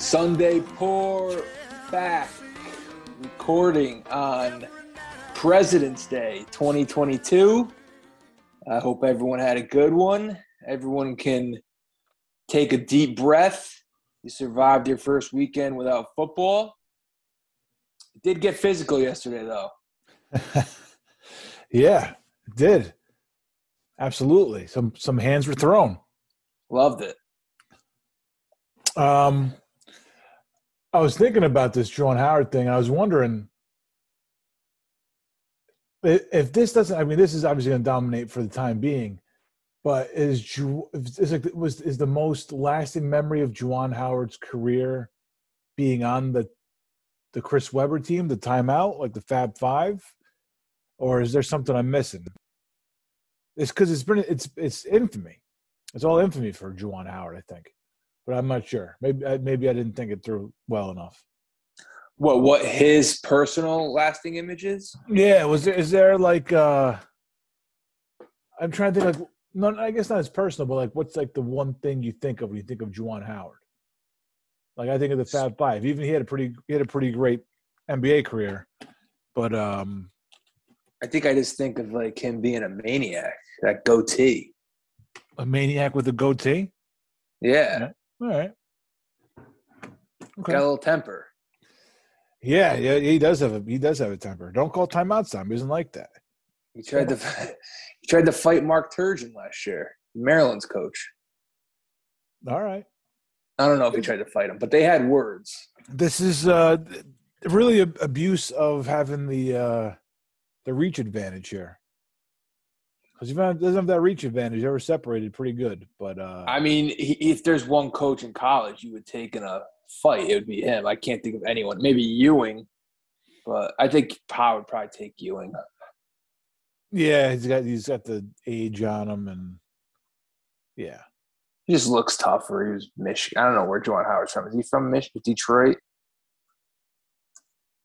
Sunday pour back recording on President's Day 2022. I hope everyone had a good one. Everyone can take a deep breath. You survived your first weekend without football. It did get physical yesterday, though. yeah, it did. Absolutely. Some some hands were thrown. Loved it. Um I was thinking about this Juwan Howard thing. I was wondering if this doesn't. I mean, this is obviously going to dominate for the time being. But is is was is the most lasting memory of Juwan Howard's career being on the the Chris Webber team, the timeout, like the Fab Five, or is there something I'm missing? It's because it's been it's it's infamy. It's all infamy for Juwan Howard, I think but I'm not sure. Maybe maybe I didn't think it through well enough. What what his personal lasting images? Yeah, was there is there like uh I'm trying to think like no I guess not as personal, but like what's like the one thing you think of when you think of Juwan Howard? Like I think of the Fab Five. Even he had a pretty he had a pretty great NBA career. But um I think I just think of like him being a maniac, that goatee. A maniac with a goatee? Yeah. All right. Okay. Got a little temper. Yeah, yeah, he does have a he does have a temper. Don't call timeouts on him. He doesn't like that. He tried to he tried to fight Mark Turgeon last year, Maryland's coach. All right. I don't know if he tried to fight him, but they had words. This is uh really abuse of having the uh the reach advantage here because he doesn't have that reach advantage. They were separated pretty good, but uh, I mean, if there's one coach in college you would take in a fight, it would be him. I can't think of anyone. Maybe Ewing, but I think Powell would probably take Ewing. Yeah, he's got he's got the age on him, and yeah, he just looks tougher. He was Michigan. I don't know where Juwan Howard's from. Is he from Michigan, Detroit?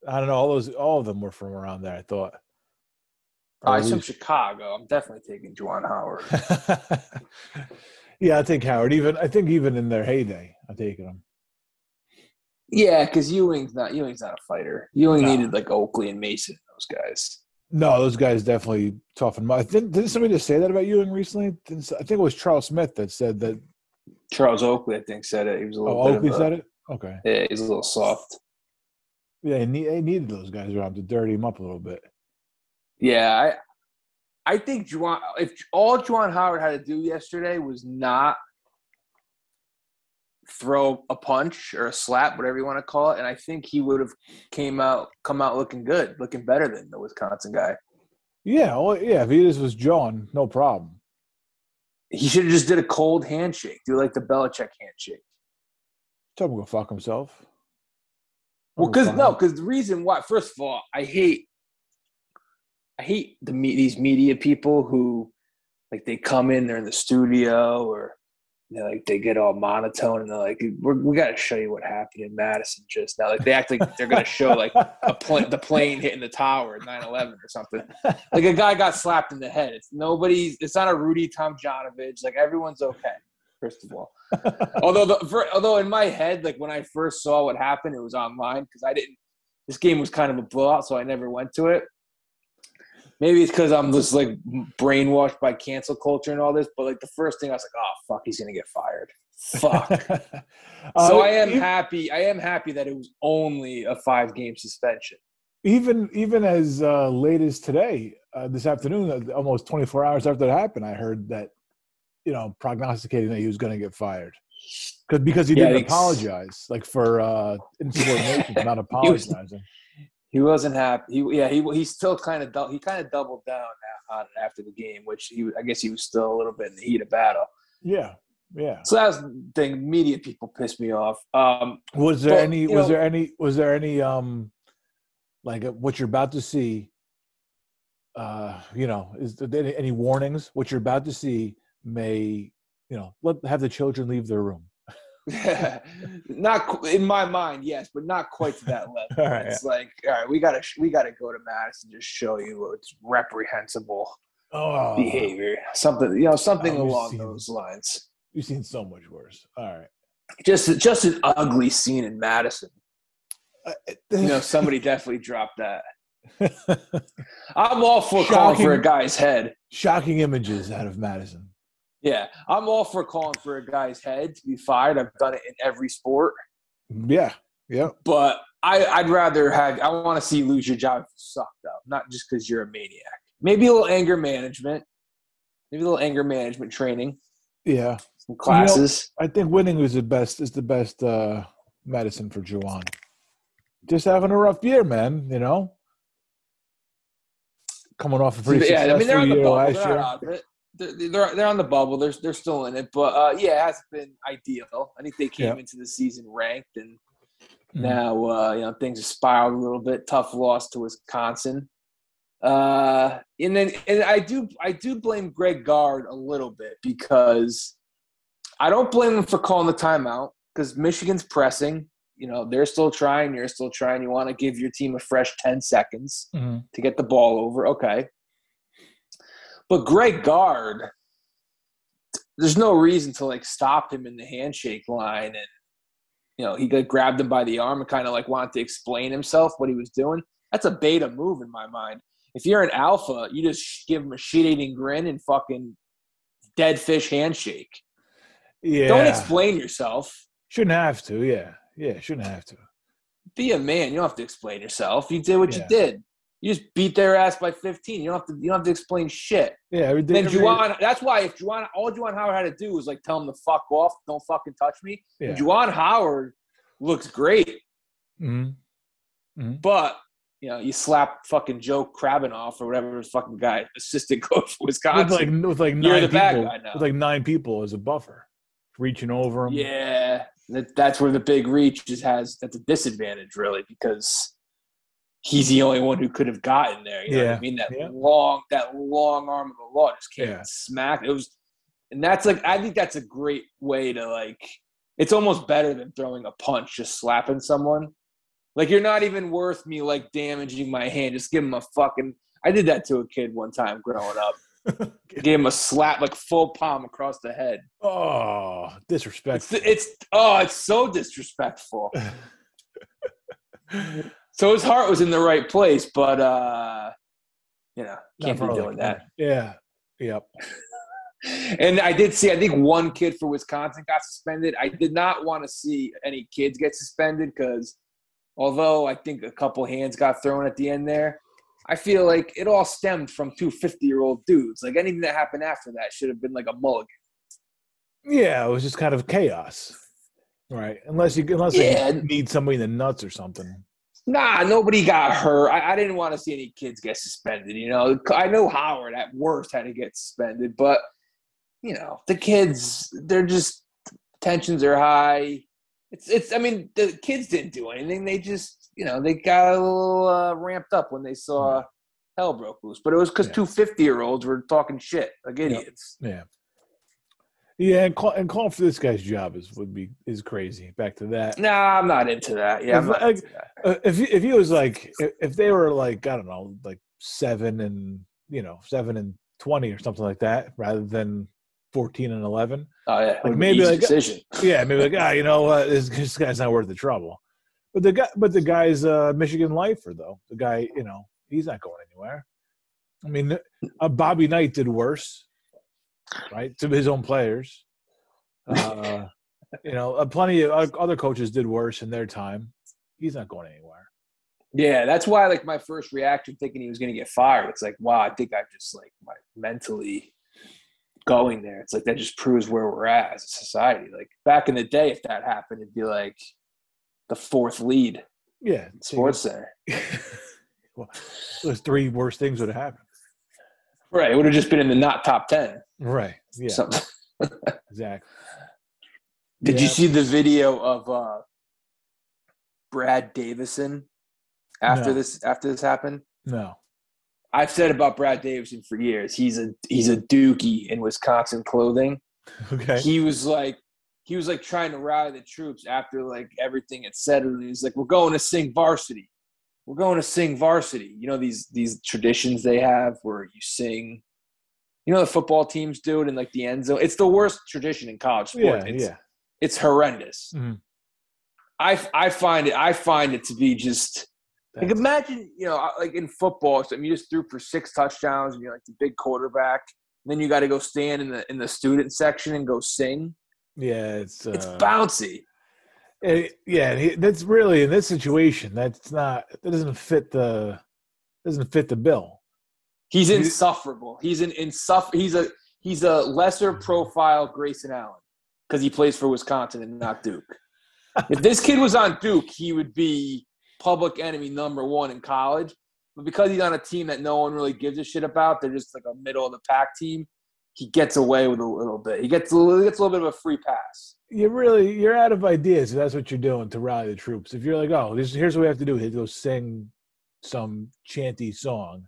I don't know. All those, all of them were from around there. I thought. He's from Chicago. I'm definitely taking Juwan Howard. yeah, I take Howard. Even I think even in their heyday, I'm taking him. Yeah, because Ewing's not Ewing's not a fighter. Ewing no. needed like Oakley and Mason, those guys. No, those guys definitely toughened. I think didn't somebody just say that about Ewing recently? I think it was Charles Smith that said that. Charles Oakley, I think, said it. He was a oh, little. Oh, Oakley a, said it. Okay. Yeah, he's a little soft. Yeah, he needed those guys around to dirty him up a little bit. Yeah, I I think Juwan if all Juwan Howard had to do yesterday was not throw a punch or a slap, whatever you want to call it, and I think he would have came out come out looking good, looking better than the Wisconsin guy. Yeah, well, yeah. If he just was John, no problem. He should have just did a cold handshake, do like the Belichick handshake. Tell him to go fuck himself. Well, because no, because the reason why, first of all, I hate I hate the these media people who like they come in, they're in the studio or you know, like they get all monotone and they're like, we we got to show you what happened in Madison just now. Like they act like they're going to show like a plane, the plane hitting the tower at 9-11 or something. Like a guy got slapped in the head. It's nobody's, it's not a Rudy Tomjanovich. Like everyone's okay. First of all, although the, for, although in my head, like when I first saw what happened, it was online because I didn't. This game was kind of a blowout, so I never went to it maybe it's because I'm just like brainwashed by cancel culture and all this. But like the first thing I was like, oh fuck, he's gonna get fired. Fuck. uh, so I am even, happy. I am happy that it was only a five game suspension. Even even as uh, late as today, uh, this afternoon, uh, almost 24 hours after it happened, I heard that you know prognosticating that he was going to get fired. Cause, because he yeah, didn't apologize, like for uh, insubordination, not apologizing he wasn't happy. He yeah he he still kind of he kind of doubled down on it after the game, which he I guess he was still a little bit in the heat of battle. Yeah, yeah. So that's the thing. Media people pissed me off. Um, was there but, any? Was know, there any? Was there any? Um, like uh, what you're about to see. Uh, you know, is there any warnings? What you're about to see may, you know, let have the children leave their room. not in my mind, yes, but not quite to that level. right, it's yeah. like, all right, we gotta we gotta go to Madison just show you it's reprehensible oh. behavior, something you know, something oh, along seen, those lines. You've seen so much worse. All right. just just an ugly scene in Madison. Uh, you know, somebody definitely dropped that. I'm all for shocking, calling for a guy's head. Shocking images out of Madison. Yeah, I'm all for calling for a guy's head to be fired. I've done it in every sport. Yeah, yeah. But I, would rather have. I want to see you lose your job if you suck, though, not just because you're a maniac. Maybe a little anger management. Maybe a little anger management training. Yeah, some classes. You know, I think winning is the best. Is the best uh, medicine for Juwan. Just having a rough year, man. You know, coming off a pretty yeah, successful I mean, they're on the year last year. They're, they're, they're on the bubble. They're they're still in it, but uh, yeah, it hasn't been ideal. I think they came yeah. into the season ranked, and mm-hmm. now uh, you know things have spiraled a little bit. Tough loss to Wisconsin. Uh, and then and I do I do blame Greg Gard a little bit because I don't blame him for calling the timeout because Michigan's pressing you know they're still trying you're still trying you want to give your team a fresh 10 seconds mm-hmm. to get the ball over okay but greg gard there's no reason to like stop him in the handshake line and you know he like, grabbed him by the arm and kind of like wanted to explain himself what he was doing that's a beta move in my mind if you're an alpha you just give him a shit-eating grin and fucking dead fish handshake yeah don't explain yourself shouldn't have to yeah yeah, shouldn't have to. Be a man. You don't have to explain yourself. You did what yeah. you did. You just beat their ass by 15. You don't have to. You don't have to explain shit. Yeah, every day, then Juwan. That's why if Juwan, all Juwan Howard had to do was like tell him to fuck off. Don't fucking touch me. Yeah. And Juwan Howard looks great. Mm-hmm. Mm-hmm. But you know, you slap fucking Joe Krabbenhoft or whatever his fucking guy, assistant coach for Wisconsin. With like with like nine people, with like nine people as a buffer, reaching over him. Yeah, that, that's where the big reach just has that's a disadvantage really because he's the only one who could have gotten there. You know yeah. I mean? That yeah. long that long arm of the law just came yeah. and smacked. It was and that's like I think that's a great way to like it's almost better than throwing a punch, just slapping someone. Like you're not even worth me like damaging my hand. Just give him a fucking I did that to a kid one time growing up. Gave him a slap, like full palm across the head. Oh, disrespectful. It's, it's oh, it's so disrespectful. so his heart was in the right place, but uh, you know, can't be doing that. Yeah. Yep. and I did see, I think one kid for Wisconsin got suspended. I did not want to see any kids get suspended because although I think a couple hands got thrown at the end there, I feel like it all stemmed from two 50 year old dudes. Like anything that happened after that should have been like a mulligan. Yeah, it was just kind of chaos. Right. Unless you unless yeah. you need somebody in the nuts or something. Nah, nobody got hurt. I, I didn't want to see any kids get suspended. You know, I know Howard at worst had to get suspended, but you know, the kids, they're just tensions are high. It's it's. I mean, the kids didn't do anything. They just you know, they got a little uh, ramped up when they saw hell broke loose. But it was because yeah. two 50 year olds were talking shit like idiots. Yeah. Yeah, and, call, and calling for this guy's job is would be is crazy. Back to that. Nah, I'm not into that. Yeah, if, like, that. Uh, if if he was like if, they were like I don't know like seven and you know seven and twenty or something like that rather than 14 and 11. Oh yeah, like maybe like decision. yeah, maybe like ah, you know what, this, this, guy's not worth the trouble. But the guy, but the guy's a Michigan lifer though. The guy, you know, he's not going anywhere. I mean, uh, Bobby Knight did worse, right, to his own players. Uh, you know, uh, plenty of other coaches did worse in their time. He's not going anywhere. Yeah, that's why like my first reaction thinking he was going to get fired. It's like, wow, I think I'm just like my mentally going there. It's like that just proves where we're at as a society. Like back in the day, if that happened, it'd be like, the fourth lead. Yeah, Sports Center. well, those three worst things would have happened. Right, it would have just been in the not top ten. Right. Yeah. exactly. Did yeah. you see the video of uh, Brad Davison after no. this after this happened? No. I've said about Brad Davison for years. He's a he's a Dukie in Wisconsin clothing. Okay. He was like he was like trying to rally the troops after like everything had settled. And he's like, "We're going to sing varsity. We're going to sing varsity." You know these these traditions they have where you sing. You know the football teams do it in like the end zone. It's the worst tradition in college sports. Yeah, yeah. it's horrendous. Mm-hmm. I I find it I find it to be just like imagine you know like in football, so you just threw for six touchdowns and you're like the big quarterback. And then you got to go stand in the in the student section and go sing. Yeah, it's uh, it's bouncy. It, yeah, that's really in this situation. That's not that doesn't fit the doesn't fit the bill. He's insufferable. He's an insuff. He's a he's a lesser profile Grayson Allen because he plays for Wisconsin and not Duke. if this kid was on Duke, he would be public enemy number one in college. But because he's on a team that no one really gives a shit about, they're just like a middle of the pack team. He gets away with a little bit. He gets a little, gets a little bit of a free pass. You're really you're out of ideas. If that's what you're doing to rally the troops. If you're like, oh, this, here's what we have to do: to go sing some chanty song.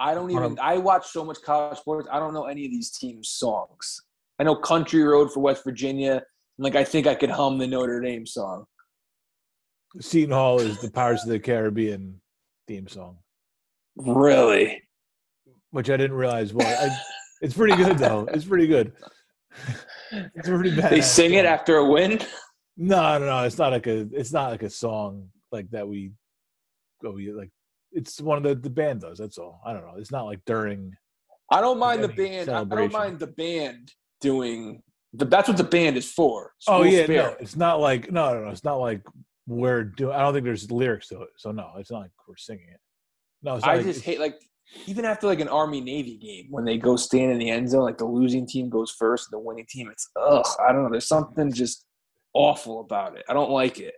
I don't even. Um, I watch so much college sports. I don't know any of these teams' songs. I know Country Road for West Virginia. Like I think I could hum the Notre Dame song. Seton Hall is the Pirates of the Caribbean theme song. Really? Which I didn't realize was. I, it's pretty good though. It's pretty good. it's pretty bad. They sing it after a win. No, no, no. It's not like a. It's not like a song like that. We, oh, we like. It's one of the the band does. That's all. I don't know. It's not like during. I don't mind the band. I don't mind the band doing. The, that's what the band is for. oh yeah, no, it's not like no, no, no. It's not like we're doing. I don't think there's lyrics to it. So no, it's not like we're singing it. No, I like, just hate like even after like an Army Navy game when they go stand in the end zone, like the losing team goes first, the winning team, it's ugh. I don't know. There's something just awful about it. I don't like it.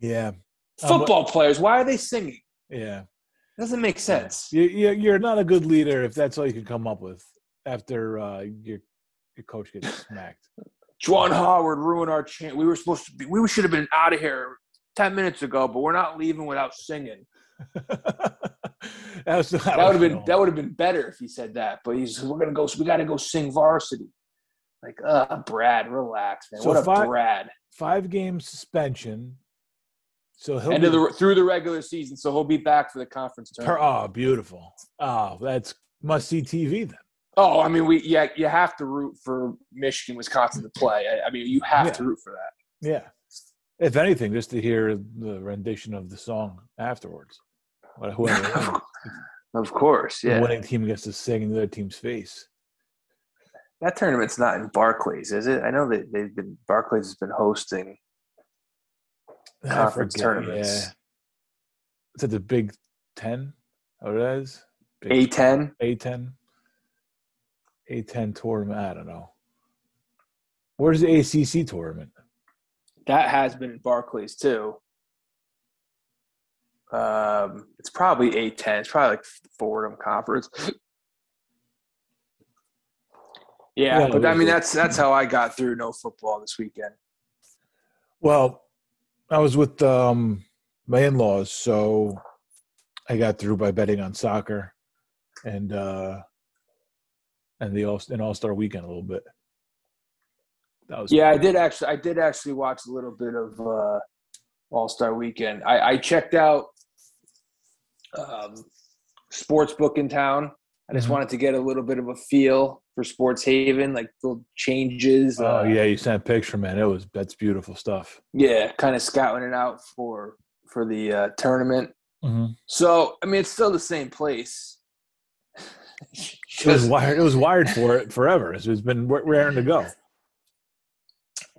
Yeah. Football um, players, why are they singing? Yeah. It doesn't make sense. You, you're not a good leader if that's all you can come up with after uh, your your coach gets smacked. Juwan Howard ruined our chance. We were supposed to be. We should have been out of here ten minutes ago, but we're not leaving without singing. that, was, that, that would have been that would have been better if he said that. But he's we're gonna go. We got to go sing varsity. Like, uh, Brad, relax, man. So what a five, Brad. Five game suspension. So he'll end be, of the through the regular season. So he'll be back for the conference tournament. Oh, beautiful. Oh, that's must see TV then. Oh, I mean, we yeah, you have to root for Michigan, Wisconsin to play. I, I mean, you have yeah. to root for that. Yeah. If anything, just to hear the rendition of the song afterwards. Whoever of course, yeah. The winning team gets to sing in the other team's face. That tournament's not in Barclays, is it? I know that they've been Barclays has been hosting conference tournaments. Yeah. Is it the Big Ten? What it is? A ten. A ten. A ten tournament. I don't know. Where's the ACC tournament? That has been in Barclays too. Um, it's probably A10. It's probably like Fordham Conference. yeah, yeah, but I mean that's that's how I got through no football this weekend. Well, I was with um, my in-laws, so I got through by betting on soccer and uh, and the all an All Star weekend a little bit. That was yeah. I did actually. I did actually watch a little bit of uh, All Star Weekend. I, I, checked out um, sports book in town. I just mm-hmm. wanted to get a little bit of a feel for Sports Haven, like the changes. Oh uh, yeah, you sent a picture, man. It was that's beautiful stuff. Yeah, kind of scouting it out for for the uh, tournament. Mm-hmm. So I mean, it's still the same place. it was wired. It was wired for it forever. It's been raring to go.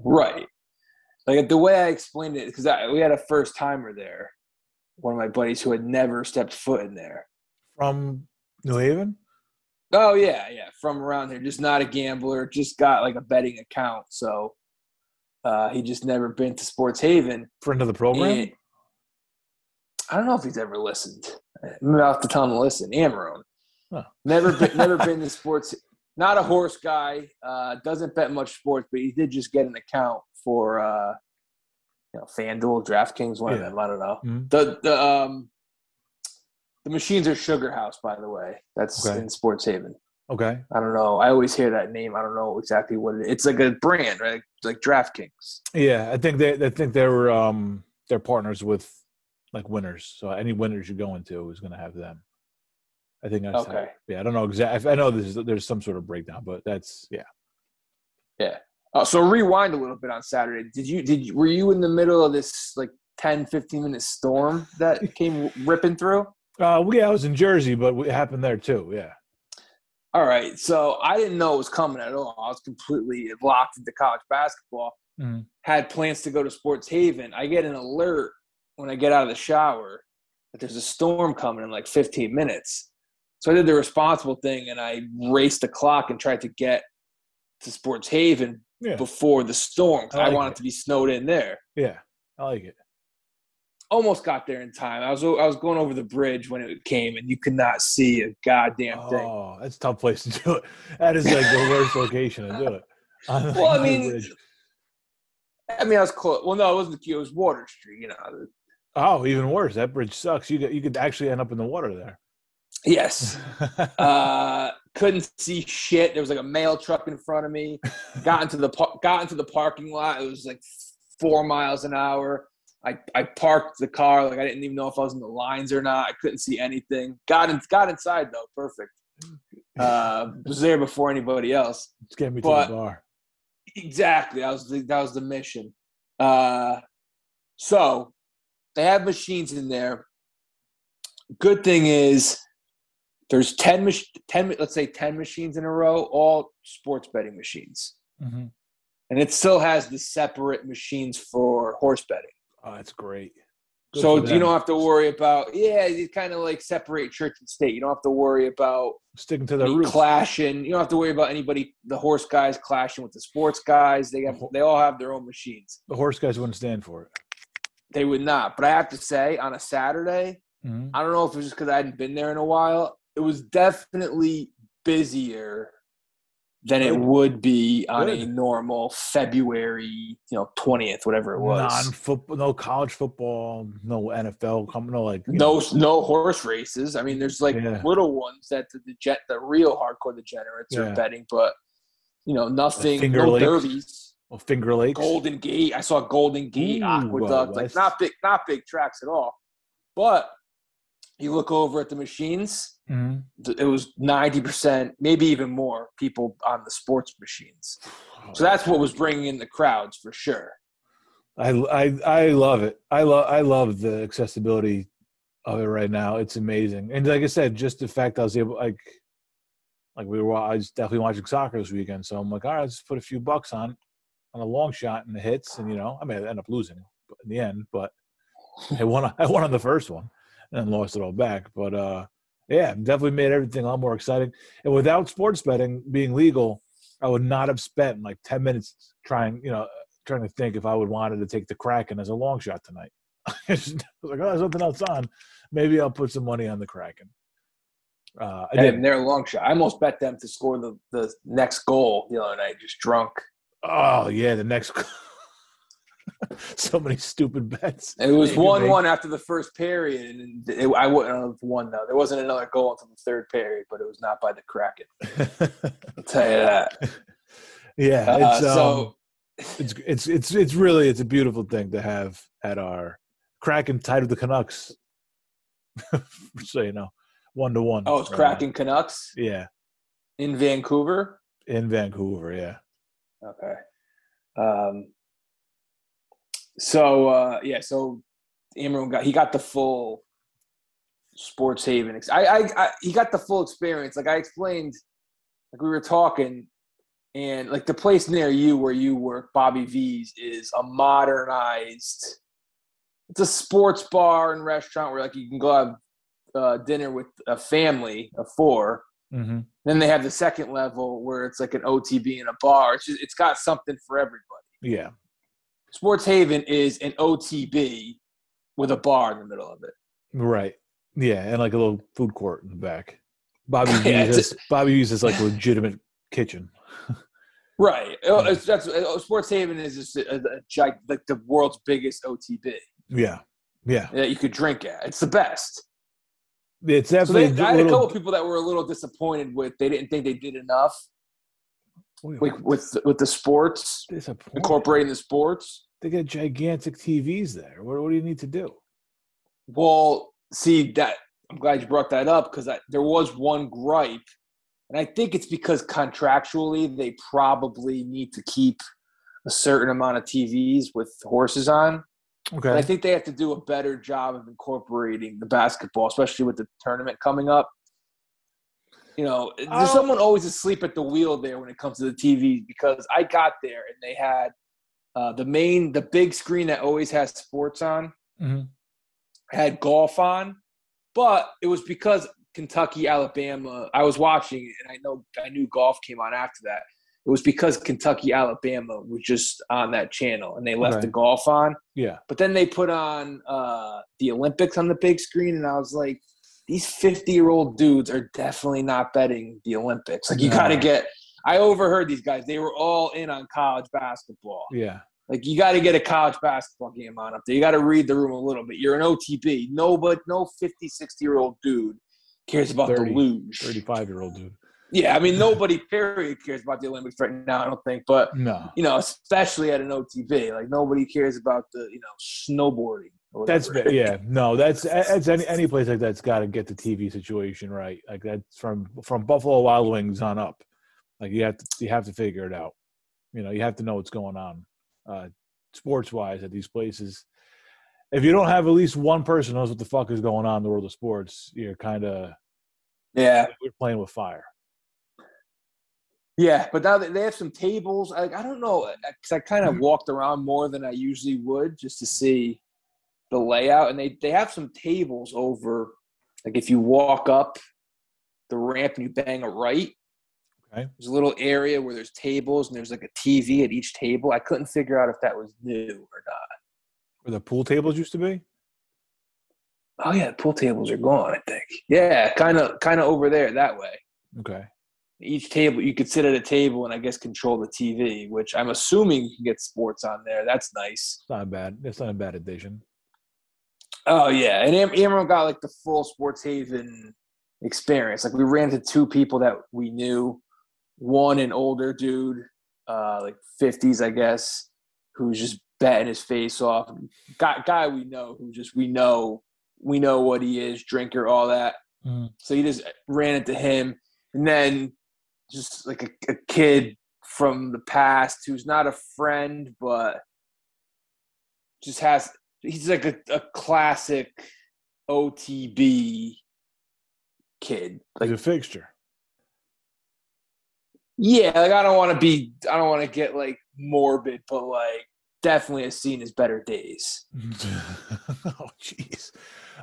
Right. Like the way I explained it, because we had a first timer there, one of my buddies who had never stepped foot in there. From New Haven? Oh yeah, yeah, from around here. Just not a gambler. Just got like a betting account. So uh, he just never been to Sports Haven. Friend of the program. And I don't know if he's ever listened. I'll have to tell him to listen. Amarone. Huh. Never been, never been to sports not a horse guy. Uh, doesn't bet much sports, but he did just get an account for uh, you know FanDuel, DraftKings, one yeah. of them. I don't know. Mm-hmm. The the um, the machines are Sugar House, by the way. That's okay. in Sports Haven. Okay. I don't know. I always hear that name. I don't know exactly what it is. It's like a brand, right? Like DraftKings. Yeah, I think they I think they were um they're partners with like winners. So any winners you go into is going to have them. I think that's okay. How, yeah, I don't know exactly. I know there's there's some sort of breakdown, but that's yeah. Yeah. Uh, so rewind a little bit on Saturday. Did you did you, were you in the middle of this like 10, 15 minute storm that came ripping through? Uh, well, yeah, I was in Jersey, but it happened there too. Yeah. All right. So I didn't know it was coming at all. I was completely locked into college basketball. Mm-hmm. Had plans to go to Sports Haven. I get an alert when I get out of the shower that there's a storm coming in like 15 minutes. So I did the responsible thing and I raced the clock and tried to get to Sports Haven Yeah. before the storm. I I, like wanted it. to be snowed in there. Yeah. I like it. Almost got there in time. I was I was going over the bridge when it came, and you could not see a goddamn thing. Oh, that's a tough place to do it. That is like the worst location to do it. Like, Well, I mean, bridge. I mean, I was close. Well, no, it wasn't the key. It was Water Street. You know. oh, even worse. That bridge sucks. You could, you could actually end up in the water there. Yes. uh, couldn't see shit. There was like a mail truck in front of me. Got into the par- got into the parking lot. It was like four miles an hour. I, I parked the car like I didn't even know if I was in the lines or not. I couldn't see anything. Got in, got inside though, perfect. Uh, was there before anybody else. Just get me to the bar. Exactly. That was the that was the mission. Uh, so they have machines in there. Good thing is there's 10, 10 let's say 10 machines in a row, all sports betting machines. hmm And it still has the separate machines for horse betting. Oh, that's great. Good so you don't have to worry about yeah, you kind of like separate church and state. You don't have to worry about sticking to the roots. clashing. You don't have to worry about anybody the horse guys clashing with the sports guys. They have they all have their own machines. The horse guys wouldn't stand for it. They would not. But I have to say, on a Saturday, Mhm. I don't know if it was just because I hadn't been there in a while. It was definitely busier than it would be on a normal February, you know, twentieth, whatever it was. Non-football, no college football, no NFL, no like no, know, no horse races. I mean, there's like Yeah. little ones that the, the jet, the real hardcore degenerates Yeah. are betting, but you know, nothing. Finger No Lakes. derbies. well, Finger Lakes. Golden Gate. I saw Golden Gate, Ooh, Aqueduct. uh, like not big, not big tracks at all. But you look over at the machines. Mhm. It was ninety percent, maybe even more people on the sports machines. So that's what was bringing in the crowds for sure. I, I I love it. I love I love the accessibility of it right now. It's amazing, and like I said, just the fact I was able like like we were. I was definitely watching soccer this weekend, so I'm like, all right, let's put a few bucks on on a long shot and the hits, and you know, I may end up losing in the end, but I won. I won on the first one and lost it all back. But uh, yeah, definitely made everything a lot more exciting. And without sports betting being legal, I would not have spent like ten minutes trying, you know, trying to think if I would wanted to take the Kraken as a long shot tonight. I was like, oh, there's nothing else on. Maybe I'll put some money on the Kraken. Uh, I And did. they're a long shot. I almost bet them to score the, the next goal the other night, just drunk. Oh yeah, the next. so many stupid bets. It was one make. one after the first period, and it, I wouldn't have won though. There wasn't another goal until the third period, but it was not by the Kraken. I'll tell you that. yeah, Uh, it's um, so it's it's it's it's really it's a beautiful thing to have at our Kraken tied with the Canucks. so you know, one to one. oh, it's Uh, Kraken Canucks yeah, in Vancouver. in Vancouver. Yeah. Okay. Um. So uh, yeah, so Amron got he got the full Sports Haven. I, I I he got the full experience. Like I explained, like we were talking, and like the place near you where you work, Bobby V's, is a modernized. It's a sports bar and restaurant where like you can go have uh, dinner with a family of four. Mm-hmm. Then they have the second level where it's like an OTB and a bar. It's just, it's got something for everybody. Yeah. Sports Haven is an OTB with a bar in the middle of it. Right. Yeah, and like a little food court in the back. Bobby Yeah, has, Bobby V's is like a legitimate kitchen. Right. Oh, It's, that's uh, Sports Haven is just a, a, gig- like the world's biggest OTB Yeah. Yeah. that you could drink at. It's the best. It's So definitely they, a I had a couple people that were a little disappointed with. They didn't think they did enough Wait, like with with the sports incorporating the sports. They got gigantic TVs there. What, what do you need to do? Well, see that I'm glad you brought that up because there was one gripe, and I think it's because contractually they probably need to keep a certain amount of TVs with horses on. Okay. And I think they have to do a better job of incorporating the basketball, especially with the tournament coming up. You know, there's Oh. someone always asleep at the wheel there when it comes to the TV because I got there and they had uh, the main, the big screen that always has sports on Mhm. had golf on, but it was because Kentucky, Alabama. I was watching and I know I knew golf came on after that. It was because Kentucky, Alabama was just on that channel, and they left Okay. the golf on. Yeah. But then they put on uh, the Olympics on the big screen, and I was like, these 50 year old dudes are definitely not betting the Olympics. Like, you No. got to get. I overheard these guys; they were all in on college basketball. Yeah. Like, you got to get a college basketball game on up there. You got to read the room a little bit. You're an OTB. No, but no 50, 60 year old dude cares about 30, the luge. 35 year old dude. Yeah, I mean, nobody period cares about the Olympics right now. I don't think, but No. you know, especially at an OTB, like nobody cares about the you know snowboarding. That's yeah. No, that's that's any any place like that's got to get the TV situation right. Like that's from from Buffalo Wild Wings on up. Like you have to you have to figure it out. You know, you have to know what's going on, uh, sports wise at these places. If you don't have at least one person knows what the fuck is going on in the world of sports, you're kind of yeah, you're playing with fire. yeah. But now they they have some tables. Like I don't know, because I kind of walked around more than I usually would just to see the layout, and they they have some tables over. Like if you walk up the ramp and you bang a right, Okay. there's a little area where there's tables and there's like a TV at each table. I couldn't figure out if that was new or not. Where the pool tables used to be. Oh yeah, the pool tables are gone. I think. Yeah, kind of, kind of over there that way. Okay. Each table, you could sit at a table and I guess control the TV, which I'm assuming you can get sports on there. That's nice. It's not bad. It's not a bad addition. Oh yeah, and Am- Amram got like the full Sports Haven experience. Like we ran into two people that we knew. One an older dude, uh, like fifties, I guess, who's just betting his face off. Guy, guy we know who just we know we know what he is, drinker, all that. Mhm. So he just ran into him, and then just like a, a kid from the past who's not a friend, but just has he's like a, a classic OTB kid. Like He's a fixture. yeah, like I don't want to be I don't want to get like morbid, but like definitely has seen his better days. oh, jeez.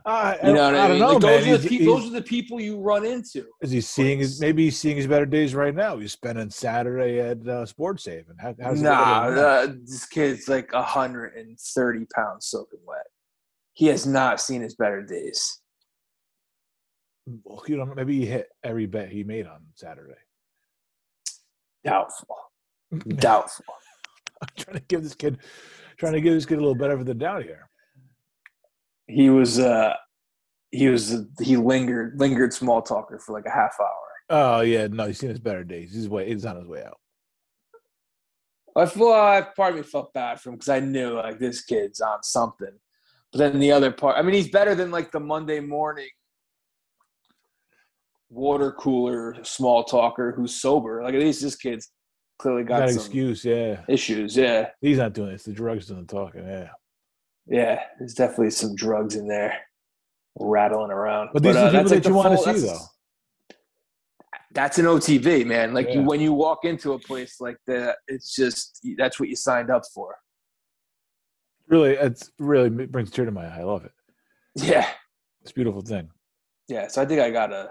Uh, You know what I, I don't know, Like, man. those, are the pe- those are the people you run into. Is he seeing his? Maybe he's seeing his better days right now. He's spending Saturday at uh, Sports Haven. How, how's Nah, uh, this kid's like hundred and thirty pounds soaking wet. He has not seen his better days. Well, you don't. know. Maybe he hit every bet he made on Saturday. Doubtful. Doubtful. I'm trying to give this kid, trying to give this kid a little better of the doubt here. He was. uh He was. he lingered. Lingered small talker for like a half hour. Oh yeah, no, he's seen his better days. He's way. He's on his way out. I feel uh, part of me felt bad for him because I knew like this kid's on something. But then the other part, I mean, he's better than like the Monday morning water cooler small talker who's sober. Like at least this kid's clearly Got got an some excuse. Yeah, issues. Yeah, he's not doing this. The drugs doing the talking. Yeah, yeah. There's definitely some drugs in there rattling around. but these are the people that's, like, you want to see, though. That's an OTB, man. Like you, when you walk into a place like that, it's just that's what you signed up for. Really, it's really it brings a tear to my eye. I love it. Yeah. It's a beautiful thing. Yeah, so I think I gotta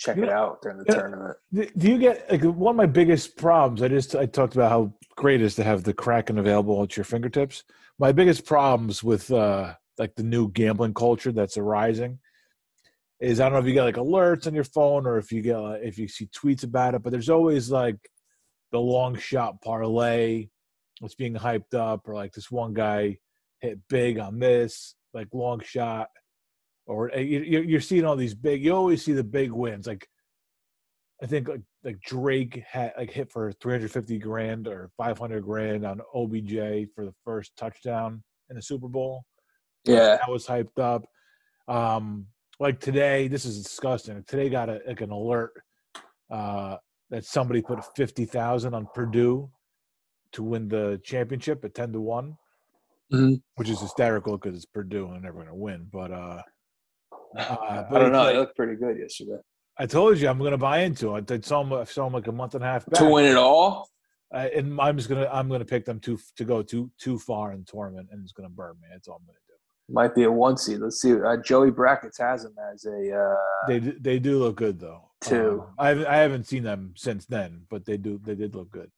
check You it know- out during the tournament. Do do you get like one of my biggest problems? I just I talked about how great it is to have the Kraken available at your fingertips. My biggest problems with uh like the new gambling culture that's arising is I don't know if you get like alerts on your phone or if you get uh, if you see tweets about it, but there's always like the long shot parlay that's being hyped up, or like this one guy hit big on this like long shot, or uh, you- you- you're seeing all these big. You always see the big wins, like I think like like Drake had like hit for 350 grand or 500 grand on OBJ for the first touchdown in the Super Bowl. Yeah. That was hyped up. Um, like today, this is disgusting. Today got a, like an alert uh, that somebody put 50,000 on Purdue to win the championship at ten to one, mm-hmm. which is hysterical because it's Purdue and they're never going to win. But uh, uh, but I don't know. Like, they looked pretty good yesterday. I told you I'm going to buy into it. I saw them. I saw like a month and a half back. to win it all. Uh, and I'm just gonna I'm gonna pick them too to go too too far in the tournament, and it's gonna burn me. That's all I'm gonna do. Might be a one seed. Let's see. Uh, Joey Brackets has them as a. Uh, they they do look good though. Two. Um, I haven't I haven't seen them since then, but they do they did look good.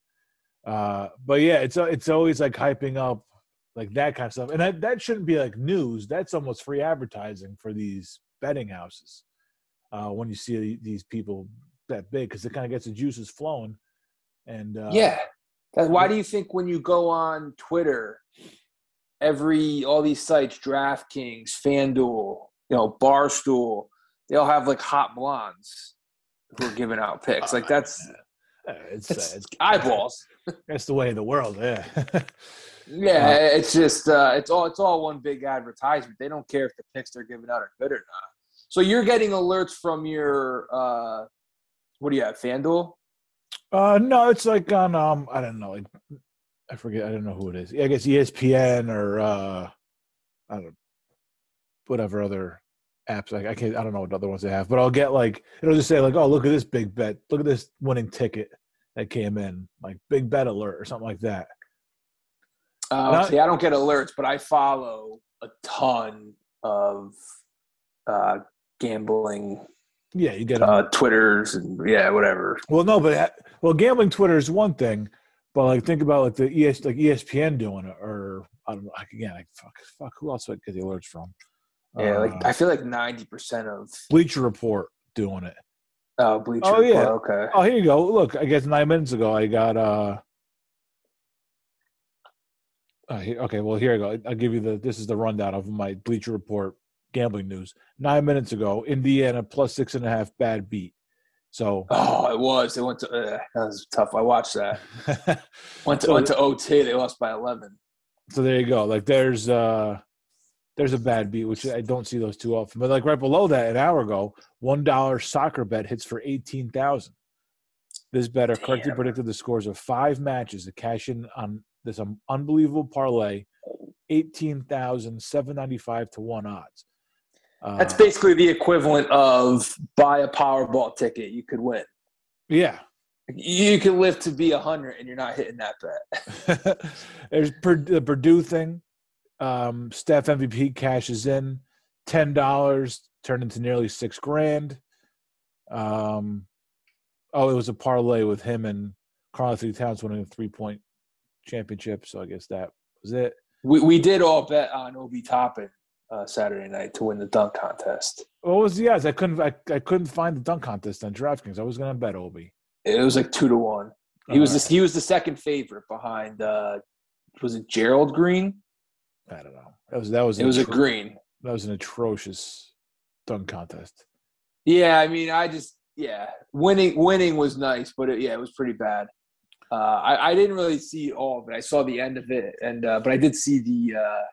Uh, but yeah, it's it's always like hyping up like that kind of stuff, and that that shouldn't be like news. That's almost free advertising for these betting houses. Uh, when you see these people that big, because it kind of gets the juices flowing and uh, yeah, why do you think when you go on Twitter, every all these sites, DraftKings, FanDuel, you know, Barstool, they all have like hot blondes who are giving out picks. Like that's it's, it's, it's eyeballs. That's the way of the world. Yeah. yeah, uh, it's just uh, it's all it's all one big advertisement. They don't care if the picks they're giving out are good or not. So you're getting alerts from your uh, what do you have, FanDuel? Uh, no, it's like on um, I don't know, like I forget, I don't know who it is. I guess ESPN or uh, I don't, know, whatever other apps. Like I can't, I don't know what other ones they have, but I'll get like it'll just say like, oh, look at this big bet, look at this winning ticket that came in, like big bet alert or something like that. Uh, see, I don't get alerts, but I follow a ton of uh, gambling yeah, you get uh, Twitters and yeah, whatever. Well, no, but uh, well, gambling Twitter is one thing, but like think about like the ES like ESPN doing it, or I don't know. Like, again, like fuck, fuck, who else would get the alerts from? Yeah, uh, like I feel like ninety percent of Bleacher Report doing it. Oh, Bleacher oh, Report. Yeah. Okay. Oh, here you go. Look, I guess nine minutes ago I got uh. uh okay, well here I go. I'll give you the. This is the rundown of my Bleacher Report gambling news nine minutes ago. Indiana plus six and a half bad beat. So oh, it was. They went to uh, that was tough. I watched that. went to so, went to OT. They lost by eleven. So there you go. Like there's uh there's a bad beat, which I don't see those too often. But like right below that, an hour ago, one dollar soccer bet hits for eighteen thousand. This better correctly predicted the scores of five matches to cash in on this unbelievable parlay, eighteen thousand seven ninety five to one odds. That's uh, basically the equivalent of buy a Powerball ticket. You could win. Yeah. You can live to be a hundred, and you're not hitting that bet. There's the Purdue thing. Um, Steph MVP cashes in ten dollars, turned into nearly six grand. Um, oh, it was a parlay with him and Karl-Anthony Towns winning a three point championship. So I guess that was it. We we did all bet on Obi Toppin uh, Saturday night to win the dunk contest. What was the odds? I couldn't. I, I couldn't find the dunk contest on DraftKings. I was going to bet Obi. It was like two to one. He was the, he was the second favorite behind. Uh, was it Gerald Green? I don't know. That was that was. It was atro- a green. That was an atrocious dunk contest. Yeah, I mean, I just yeah, winning winning was nice, but it, yeah, it was pretty bad. Uh, I, I didn't really see all of it. I saw the end of it, and uh, but I did see the uh,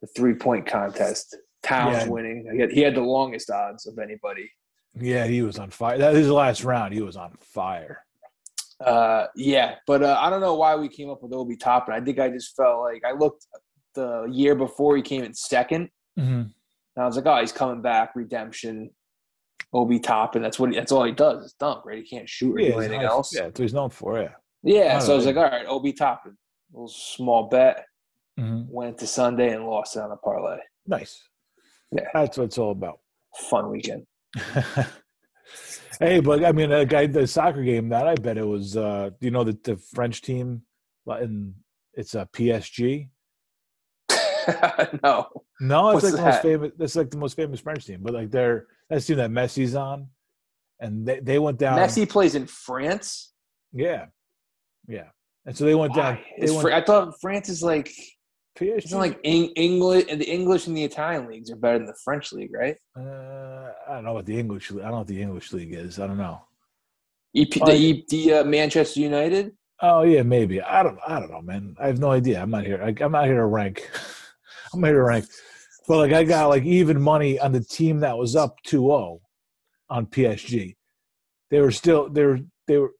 the three point contest. Towns yeah. winning. He had, he had the longest odds of anybody. Yeah, he was on fire. That was the last round. He was on fire. Uh, yeah, but uh, I don't know why we came up with Obi Toppin. I think I just felt like I looked the year before he came in 2nd mm-hmm. and I was like, oh, he's coming back, redemption. Obi Toppin. That's what he, that's all he does is dunk, right? He can't shoot or yeah, do anything nice. else. Yeah, that's what he's known for. Yeah. Yeah. So I was like, all right, Obi Toppin. A little small bet. Mm-hmm. Went to Sunday and lost it on a parlay. Nice. Yeah, that's what it's all about. Fun weekend. hey, but I mean, a guy the soccer game that I bet it was. uh You know the the French team, and it's a PSG. no, no, it's What's like the most famous. That's like the most famous French team, but like they're that's the team that Messi's on, and they they went down. Messi plays in France. Yeah, yeah, and so they went Why? down. They went, I thought France is like PSG. Isn't like English and the English and the Italian leagues are better than the French league, right? Uh, I don't know what the English. I don't know what the English league is. I don't know. EP, the, the uh, Manchester United. Oh yeah, maybe. I don't. I don't know, man. I have no idea. I'm not here. I, am not here to rank. I'm not here to rank. But like, I got like even money on the team that was up 2-0 on PSG. They were still. They were. They were.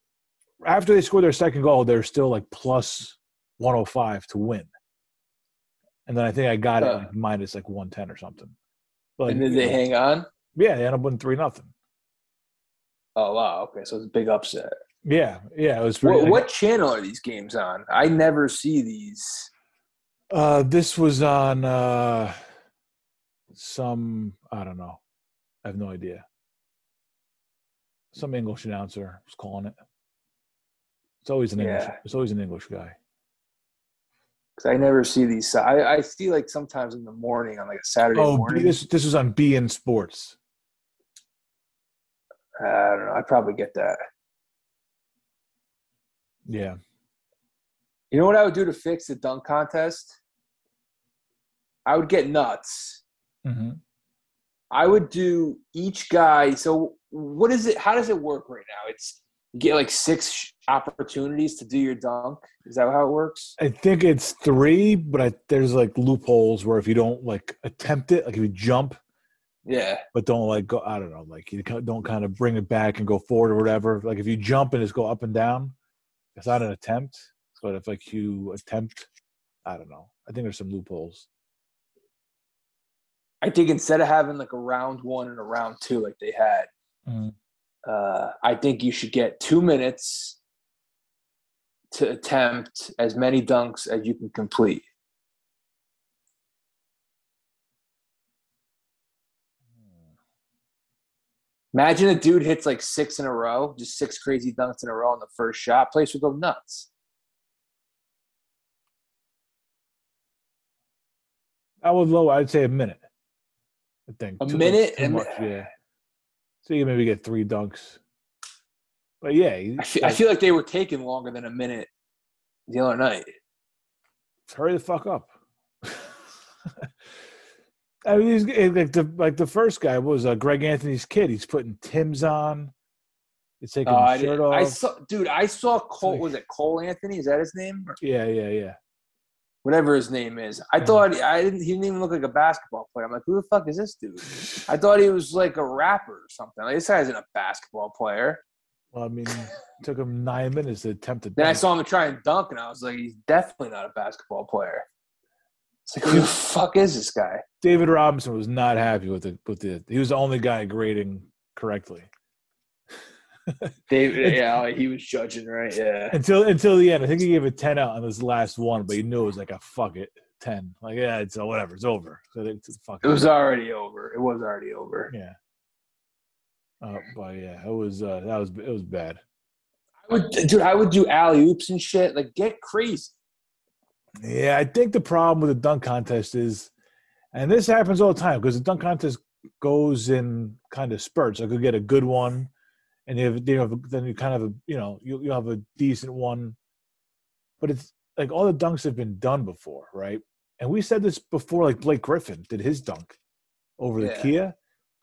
after they scored their second goal, they're still like plus 105 to win. And then I think I got it like minus like 110 or something. But and did they know, hang on? yeah, they ended up winning three nothing. Oh wow, okay, so it's a big upset. Yeah, yeah, it was pretty. What, like, what channel are these games on? I never see these. Uh, this was on uh, some I don't know. I have no idea. Some English announcer was calling it. It's always an English. Yeah. It's always an English guy. Cause I never see these. I, I see like sometimes in the morning on like a Saturday Oh, morning. this this was on beIN Sports. I don't know. I probably get that. Yeah. You know what I would do to fix the dunk contest? I would get nuts. hmm I would do each guy. So what is it? How does it work right now? It's you get like six opportunities to do your dunk. Is that how it works? I think it's three, but I, there's like loopholes where if you don't like attempt it, like if you jump Yeah. but don't like go. I don't know, like you don't kind of bring it back and go forward or whatever. Like if you jump and just go up and down, it's not an attempt. But if like you attempt, I don't know. I think there's some loopholes. I think instead of having like a round one and a round two like they had, uh, I think you should get two minutes to attempt as many dunks as you can complete. Imagine a dude hits like six in a row, just six crazy dunks in a row on the first shot. Place would go nuts. I was low. I'd say a minute. I think A Too minute? much, yeah. So you maybe get three dunks. But yeah, I feel, I feel like they were taking longer than a minute the other night. hurry the fuck up. I mean, he's like the like the first guy was uh, Greg Anthony's kid. He's putting Tim's on. He's taking his shirt off. I saw, dude. I saw Cole. like- Was it Cole Anthony? Is that his name? Or yeah, yeah, yeah. Whatever his name is. I Yeah. thought I didn't. He didn't even look like a basketball player. I'm like, who the fuck is this dude? I thought he was like a rapper or something. Like, this guy isn't a basketball player. Well, I mean, it took him nine minutes to attempt to. Then I saw him try and dunk, and I was like, he's definitely not a basketball player. It's like, who the fuck is this guy? David Robinson was not happy with it. With the, he was the only guy grading correctly David, yeah, he was judging, right? Yeah. until until the end. I think he gave a ten out on this last one, but he knew it was like a fuck it ten. Like yeah, it's uh, whatever, it's over. So it's fuck It was already over. It was already over. yeah. Uh, but yeah, it was uh, that was it was bad. I would, dude, I would do alley oops and shit. Like, get crazy. Yeah, I think the problem with the dunk contest is, and this happens all the time because the dunk contest goes in kind of spurts. I could get a good one, and you have, you have then you kind of you know you you have a decent one, but it's like all the dunks have been done before, right? And we said this before, like Blake Griffin did his dunk over the Yeah. Kia.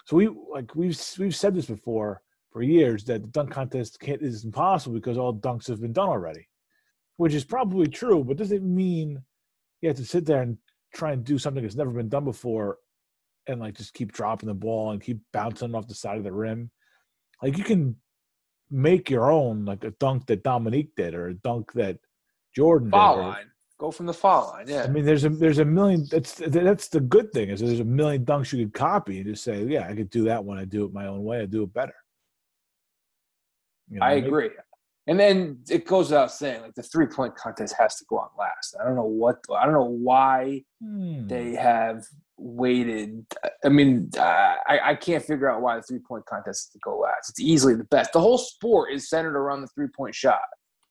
So we like we've we've said this before for years that the dunk contest can't is impossible because all dunks have been done already, which is probably true, but doesn't mean you have to sit there and try and do something that's never been done before and like just keep dropping the ball and keep bouncing off the side of the rim. Like you can make your own like a dunk that Dominique did or a dunk that Jordan did. Foul or- line. Go from the foul line. Yeah. I mean, there's a there's a million. That's that's the good thing is there's a million dunks you could copy and just say, yeah, I could do that one. I do it my own way. I do it better. You know, I agree. And then it goes without saying, like the three point contest has to go on last. I don't know what, I don't know why Hmm. they have waited. I mean, uh, I, I can't figure out why the three point contest is to go last. It's easily the best. The whole sport is centered around the three point shot.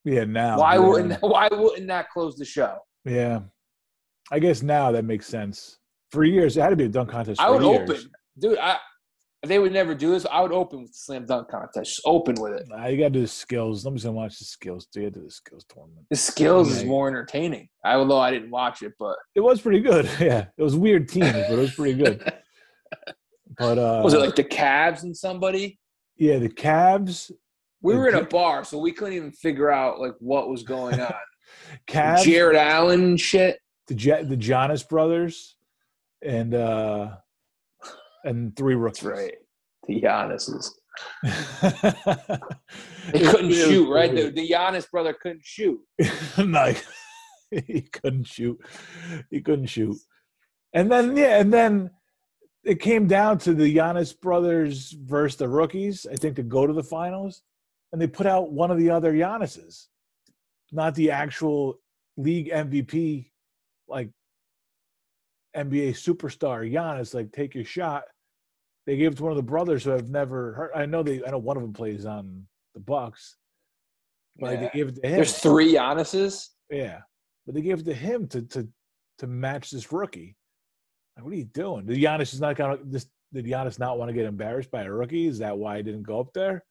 yeah. Now Why yeah. wouldn't Why wouldn't that close the show? Yeah, I guess now that makes sense. For years, it had to be a dunk contest. For I would years. open, dude. I they would never do this. I would open with the slam dunk contest. Just open with it. Nah, you got to do the skills. Nobody's gonna watch the skills. Do you do the skills tournament? The skills is more entertaining. I although I didn't watch it, but It was pretty good. Yeah, it was weird teams, but it was pretty good. But uh, was it like the Cavs and somebody? yeah, the Cavs, We were in a bar, so we couldn't even figure out like what was going on. Cavs, Jarrett Allen shit. the J- the Giannis brothers, and uh, and three rookies. That's right. The Giannis's. they couldn't shoot, right? The, the Giannis brother couldn't shoot. no, he couldn't shoot. He couldn't shoot. And then yeah, and then it came down to the Giannis brothers versus the rookies. I think to go to the finals, and they put out one of the other Giannis's, not the actual league MVP, like NBA superstar Giannis. Like take your shot. They gave it to one of the brothers who I've never heard. I know they. I know one of them plays on the Bucks. But yeah. they gave it to him. There's three Giannis's. Yeah, but they gave it to him to to to match this rookie. Like, what are you doing? Did Giannis is not gonna this did Giannis not want to get embarrassed by a rookie? Is that why he didn't go up there?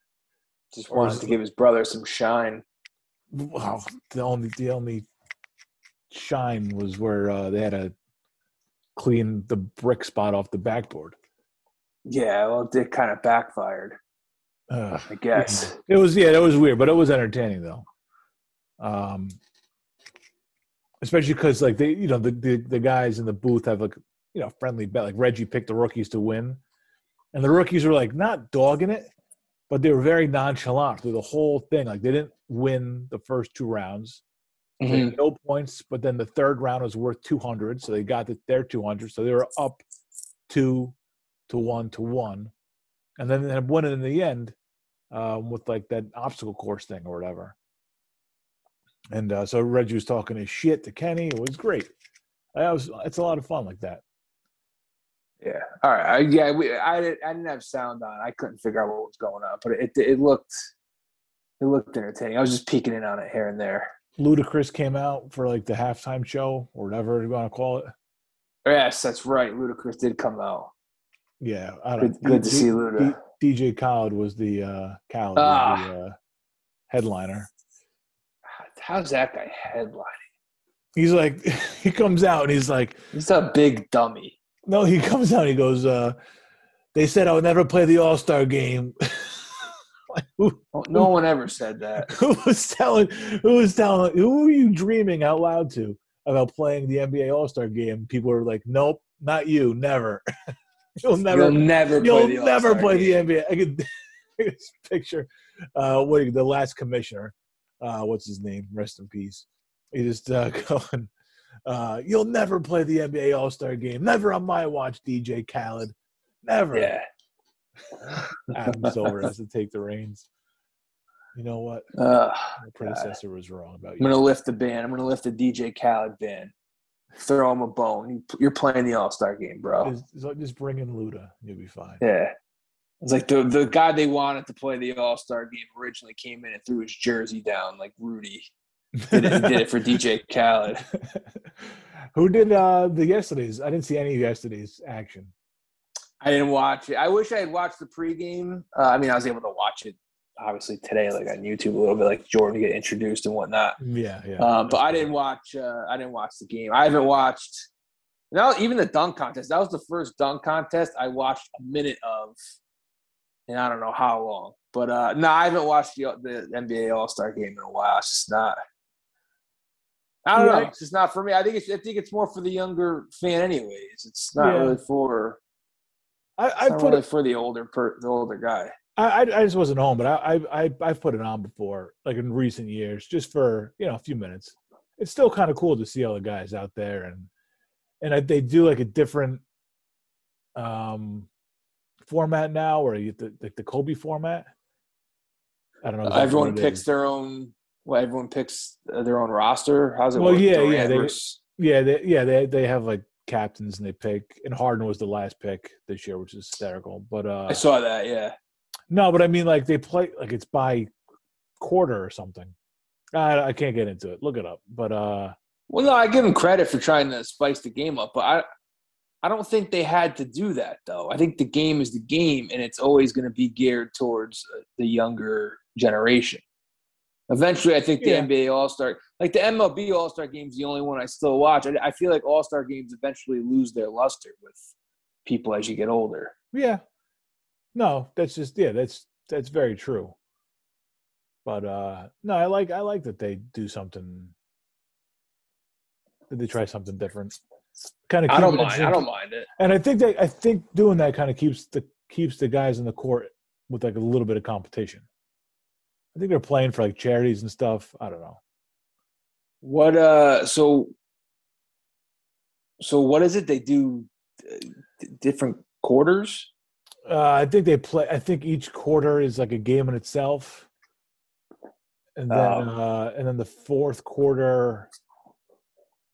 Just wanted to give his brother some shine. Well, the only the only shine was where uh, they had to clean the brick spot off the backboard. Yeah, well, it kind of backfired. Uh, I guess it was yeah, it was weird, but it was entertaining though. Um, especially because like they, you know, the, the the guys in the booth have like you know friendly bet. Like Reggie picked the rookies to win, and the rookies were like not dogging it, but they were very nonchalant through the whole thing. Like they didn't win the first two rounds. Mm-hmm. no points, but then the third round was worth 200, so they got the, their 200. So they were up two to one to one, and then they had won it in the end um, with like that obstacle course thing or whatever. And uh, so Reggie was talking his shit to Kenny. It was great. I was, it's a lot of fun like that. Yeah. All right. I, yeah. We, I, did, I didn't have sound on. I couldn't figure out what was going on, but it, it looked, it looked entertaining. I was just peeking in on it here and there. Ludacris came out for like the halftime show or whatever you want to call it. Yes, that's right. Ludacris did come out. Yeah, I don't. Good, good D- to see Luda. D- DJ Khaled was the uh, Khaled ah. the uh, headliner. How's that guy headlining? He's like, he comes out and he's like, he's a big dummy. No, he comes out. he goes, uh, "They said I would never play the All Star game." who, no one ever said that. Who was telling? Who was telling? Who were you dreaming out loud to about playing the NBA All Star game? People were like, "Nope, not you, never." you'll never, you'll never, you'll play never play game. the NBA. I could this picture. Uh, what the last commissioner? uh, what's his name? Rest in peace. He just uh, going, uh, you'll never play the NBA All Star game. Never on my watch, DJ Khaled. Never. Yeah. Adam Silver has to take the reins. You know what? Uh, My predecessor God. was wrong about you. I'm gonna lift the ban. I'm gonna lift the DJ Khaled ban. Throw him a bone. You're playing the All Star game, bro. Just, just bring in Luda. You'll be fine. Yeah. It's like the the guy they wanted to play the All Star game originally came in and threw his jersey down like Rudy. Did it, did it for DJ Khaled. Who did uh, the yesterday's? I didn't see any of yesterday's action. I didn't watch it. I wish I had watched the pregame. Uh, I mean, I was able to watch it obviously today, like on YouTube a little bit, like Jordan get introduced and whatnot. Yeah, yeah. Um, but I didn't watch. Uh, I didn't watch the game. I haven't watched. Now, even the dunk contest. That was the first dunk contest I watched a minute of and I don't know how long. But uh, no, I haven't watched the, the NBA All Star game in a while. It's just not. I don't yeah. know. It's just not for me. I think it's. I think it's more for the younger fan, anyways. It's not yeah. really for. I, I put really it for the older per, the older guy. I, I just wasn't home, but I I I've put it on before, like in recent years, just for you know a few minutes. It's still kind of cool to see all the guys out there, and and I, they do like a different um format now, or you the, the, the Kobe format? I don't know. Uh, everyone picks is. their own. Well, everyone picks their own roster. How's it? Well, work? yeah, Durant yeah, they, yeah, they, yeah, they they have like captains and they pick. And Harden was the last pick this year, which is hysterical. But uh I saw that. Yeah. No, but I mean, like they play like it's by quarter or something. I, I can't get into it. Look it up. But uh well, no, I give them credit for trying to spice the game up, but I I don't think they had to do that though. I think the game is the game, and it's always going to be geared towards uh, the younger generation. Eventually, I think the yeah. NBA All Star, like the MLB All Star game, is the only one I still watch. I, I feel like All Star games eventually lose their luster with people as you get older. Yeah, no, that's just yeah, that's that's very true. But uh no, I like I like that they do something. That they try something different kind of. I don't mind. I don't mind it. And I think that I think doing that kind of keeps the keeps the guys in the court with like a little bit of competition. I think they're playing for like charities and stuff. I don't know. What uh so so what is it they do uh, different quarters? Uh, I think they play. I think each quarter is like a game in itself, and then Oh. uh, and then the fourth quarter,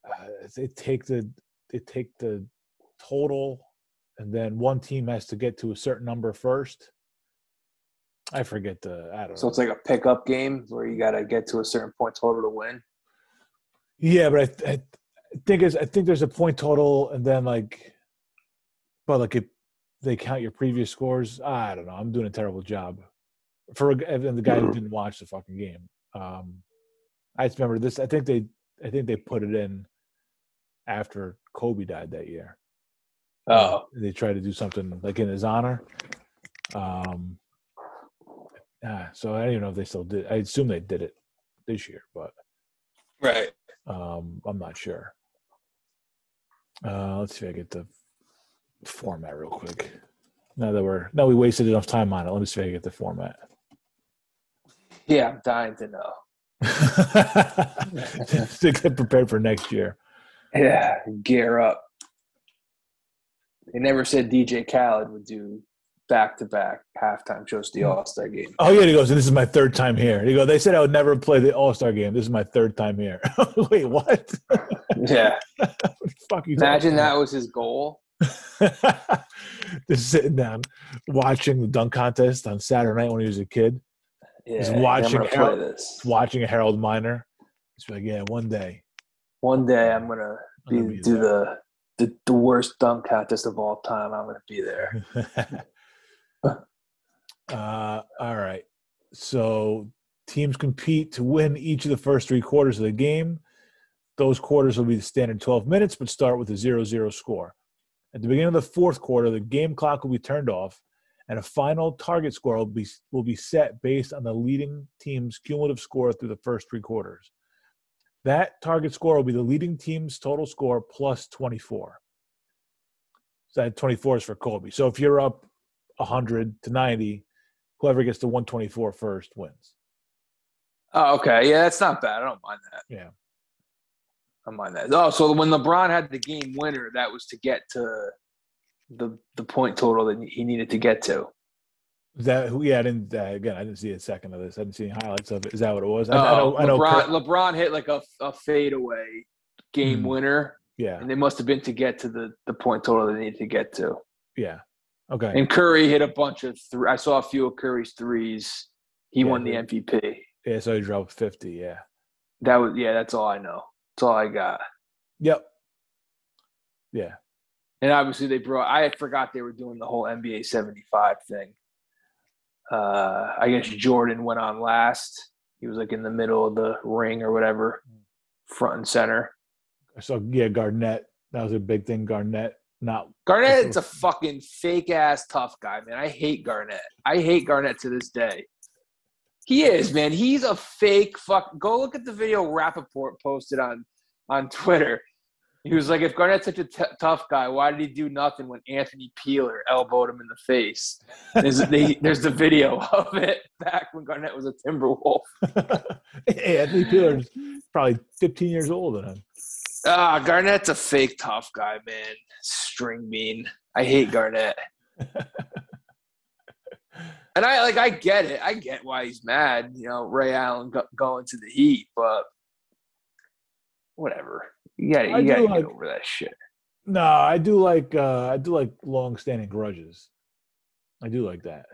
uh, they take the they take the total, and then one team has to get to a certain number first. I forget the. I don't So know. it's like a pickup game where you got to get to a certain point total to win. Yeah, but I, th- I think it's I think there's a point total, and then like, but like if they count your previous scores, I don't know. I'm doing a terrible job for and the guy who didn't watch the fucking game. Um, I just remember this. I think they I think they put it in after Kobe died that year. Oh, They tried to do something like in his honor. Um, ah, so I don't even know if they still did. I assume they did it this year, but right. Um, I'm not sure. Uh, let's see if I get the format real quick. Now that we're now we wasted enough time on it, let me see if I get the format. Yeah, I'm dying to know. to get prepared for next year. Yeah, gear up. They never said DJ Khaled would do back to back halftime shows the hmm. All Star game. Oh yeah, he goes. And this is my third time here. He goes. They said I would never play the All Star game. This is my third time here. Wait, what? Yeah, what fuck you imagine that was his goal. Just sitting down, watching the dunk contest on Saturday night when he was a kid. Yeah, He's I'm watching gonna Harold- this. watching a Harold Miner. It's like, yeah, one day. One day I'm gonna I'm be, gonna be do there. the, the the worst dunk contest of all time. I'm gonna be there. uh, all right. So teams compete to win each of the first three quarters of the game. Those quarters will be the standard 12 minutes, but start with a 0 0 score. At the beginning of the fourth quarter, the game clock will be turned off, and a final target score will be, will be set based on the leading team's cumulative score through the first three quarters. That target score will be the leading team's total score plus 24. So that 24 is for Kobe. So if you're up 100 to 90, whoever gets to 124 first wins. Oh, okay. Yeah, that's not bad. I don't mind that. Yeah. I don't mind that. Oh, so when LeBron had the game winner, that was to get to the the point total that he needed to get to. Is that who? Yeah, I didn't. Uh, again, I didn't see a second of this. I didn't see any highlights of it. Is that what it was? I, I Oh, know. I know. LeBron, LeBron hit like a, a fadeaway game Hmm. winner, yeah. and they must have been to get to the, the point total they needed to get to. Yeah. Okay. And Curry hit a bunch of three. I saw a few of Curry's threes. He Yeah, won the MVP. yeah. So he dropped 50. Yeah. That was yeah. That's all I know. That's all I got. Yep. Yeah. And obviously they brought. I forgot they were doing the whole NBA '75 thing. Uh, I guess Jordan went on last. He was like in the middle of the ring or whatever, front and center. So yeah, Garnett. That was a big thing. Garnett. Not. Garnett's a fucking fake ass tough guy, man. I hate Garnett. I hate Garnett to this day. He is, man. He's a fake fuck. Go look at the video Rapaport posted on on Twitter. He was like, if Garnett's such a t- tough guy, why did he do nothing when Anthony Peeler elbowed him in the face? There's, they, there's the video of it back when Garnett was a Timberwolf. Anthony Peeler's probably 15 years older than him. Ah, Garnett's a fake tough guy, man. String bean. I hate Garnett. And I like I get it. I get why he's mad. You know, Ray Allen go, going to the Heat, but whatever. You got I you do got to like- get over that shit. No, I do like. uh I do like long-standing grudges. I do like that.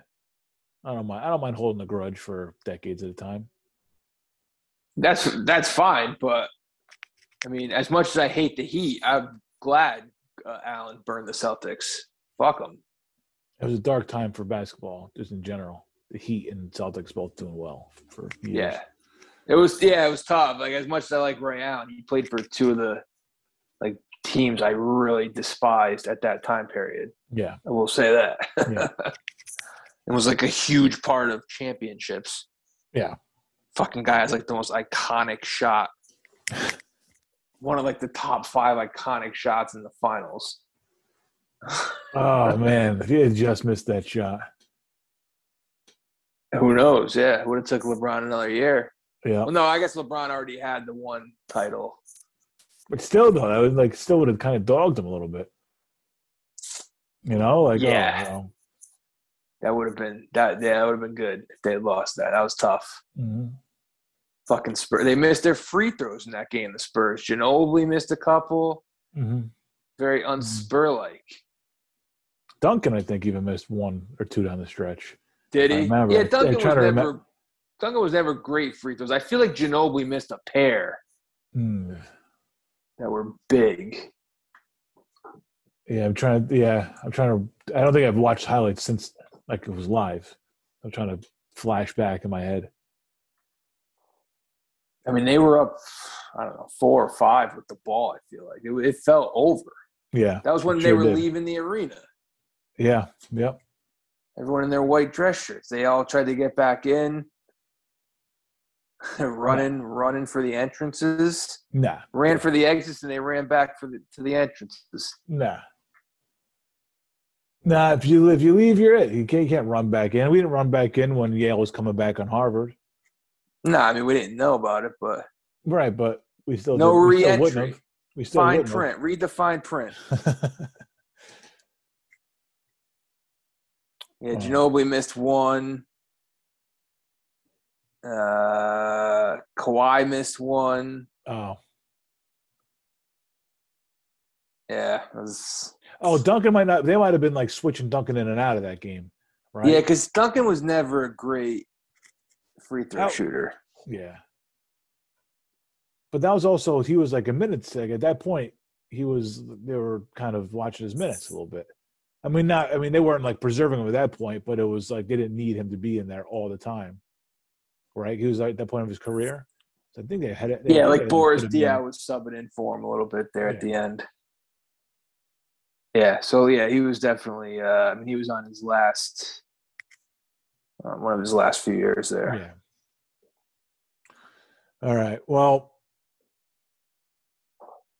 I don't mind. I don't mind holding a grudge for decades at a time. That's that's fine, but I mean, as much as I hate the Heat, I'm glad uh, Allen burned the Celtics. Fuck them. It was a dark time for basketball, just in general. The Heat and Celtics both doing well for years. Yeah. It was yeah, it was tough. Like as much as I like Ray Allen, he played for two of the like teams I really despised at that time period. yeah, I will say that. Yeah. it was like a huge part of championships. Yeah. Fucking guy has like the most iconic shot. One of like the top five iconic shots in the finals. Oh man, if he had just missed that shot, Who knows? Yeah, would have took LeBron another year. Yeah. Well, no, I guess LeBron already had the one title. But still, though, I would like still would have kind of dogged him a little bit. You know, like Yeah. oh, know. That would have been that. Yeah, that would have been good if they had lost that. That was tough. Mhm. Fucking Spurs. They missed their free throws in that game. The Spurs. Ginobili missed a couple. Mhm. Very unspur like. Duncan, I think, even missed one or two down the stretch. Did he? remember. Yeah, Duncan was never. remem- Duncan was never great free throws. I feel like Ginobili missed a pair Mm. that were big. Yeah, I'm trying to. Yeah, I'm trying to. I don't think I've watched highlights since like it was live. I'm trying to flash back in my head. I mean, they were up. I don't know, four or five with the ball. I feel like it, it felt over. Yeah, That was when they sure were did. leaving the arena. yeah, yep. Everyone in their white dress shirts. They all tried to get back in, running, running for the entrances. Nah, Ran for the exits, and they ran back for the to the entrances. nah, nah. If you if you leave, you're it. You can't, you can't run back in. We didn't run back in when Yale was coming back on Harvard, No, I mean we didn't know about it, but right? But we still no did, we still re-entry. have. We still Fine print. Read the fine print. Yeah. Ginobili missed one. Uh, Kawhi missed one. oh, Yeah, was, oh, Duncan might not. They might have been like switching Duncan in and out of that game, right? yeah, because Duncan was never a great free throw How- shooter. Yeah. But that was also he was like a minute like at that point he was they were kind of watching his minutes a little bit. I mean not I mean they weren't like preserving him at that point, but it was like they didn't need him to be in there all the time. Right? He was like at that point of his career. So I think they had it. Yeah, like Boris in. Diaw was subbing in for him a little bit there Yeah. at the end. Yeah, so yeah, he was definitely. Uh, I mean, he was on his last, uh, one of his last few years there. All right. Well,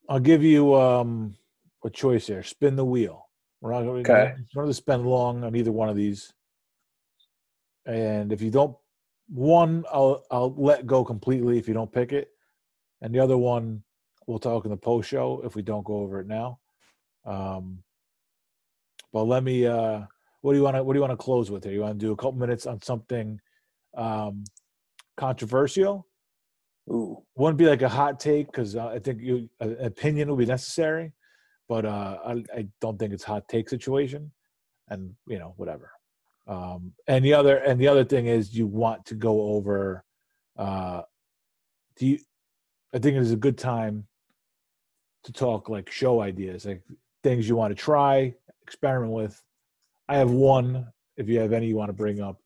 I'll give you um, a choice here. Spin the wheel. We're not going Okay. to spend long on either one of these. And if you don't, one I'll I'll let go completely if you don't pick it, and the other one we'll talk in the post show if we don't go over it now. Um, but let me. Uh, what do you want to What do you want to close with here? You want to do a couple minutes on something um, controversial? Ooh, wouldn't be like a hot take because uh, I think you, an opinion will be necessary, but uh, I, I don't think it's hot take situation, and you know whatever. Um, and the other and the other thing is you want to go over. Uh, do you? I think it is a good time to talk like show ideas, like things you want to try, experiment with. I have one. If you have any you want to bring up,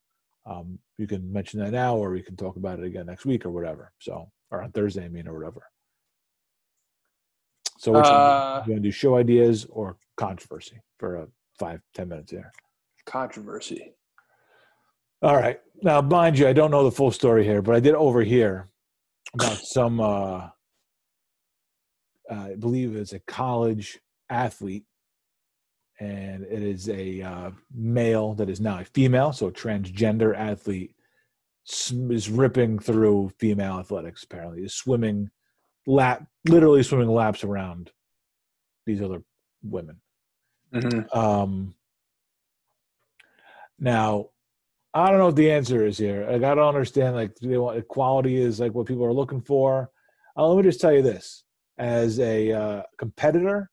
um, you can mention that now, or we can talk about it again next week or whatever. So, or on Thursday, I mean, or whatever. So, which one- Uh, you want to do show ideas or controversy for a five ten minutes here? controversy. All right. Now, mind you, I don't know the full story here, but I did overhear about some. Uh, I believe it's a college athlete, and it is a uh, male that is now a female, so a transgender athlete is ripping through female athletics. Apparently, is swimming lap, literally swimming laps around these other women. Mm-hmm. Um, now, I don't know what the answer is here. Like, I don't understand. Like, do they want equality is like what people are looking for. Uh, let me just tell you this: as a uh, competitor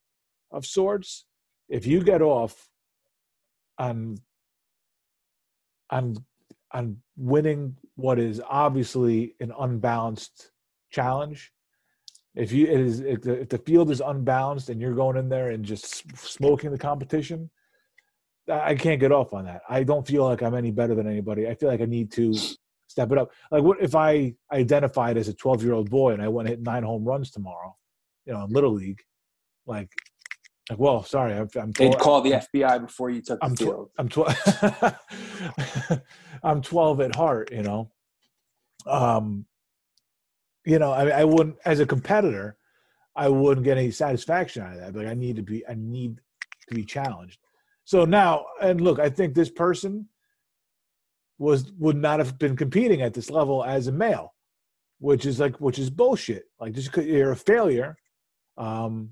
of sorts, if you get off on on on winning what is obviously an unbalanced challenge, if you it is if the, if the field is unbalanced and you're going in there and just smoking the competition, I can't get off on that. I don't feel like I'm any better than anybody. I feel like I need to step it up. Like what if I identified as a 12 year old boy and I went and hit nine home runs tomorrow, you know, in little league, like, like well, sorry, I'm, I'm They'd 12 call the FBI before you took the I'm tw- field. I'm twelve. I'm twelve at heart. You know, um, you know. I I wouldn't as a competitor. I wouldn't get any satisfaction out of that. Like I need to be. I need to be challenged. So now, and look, I think this person was would not have been competing at this level as a male, which is like which is bullshit. Like just you're a failure, um,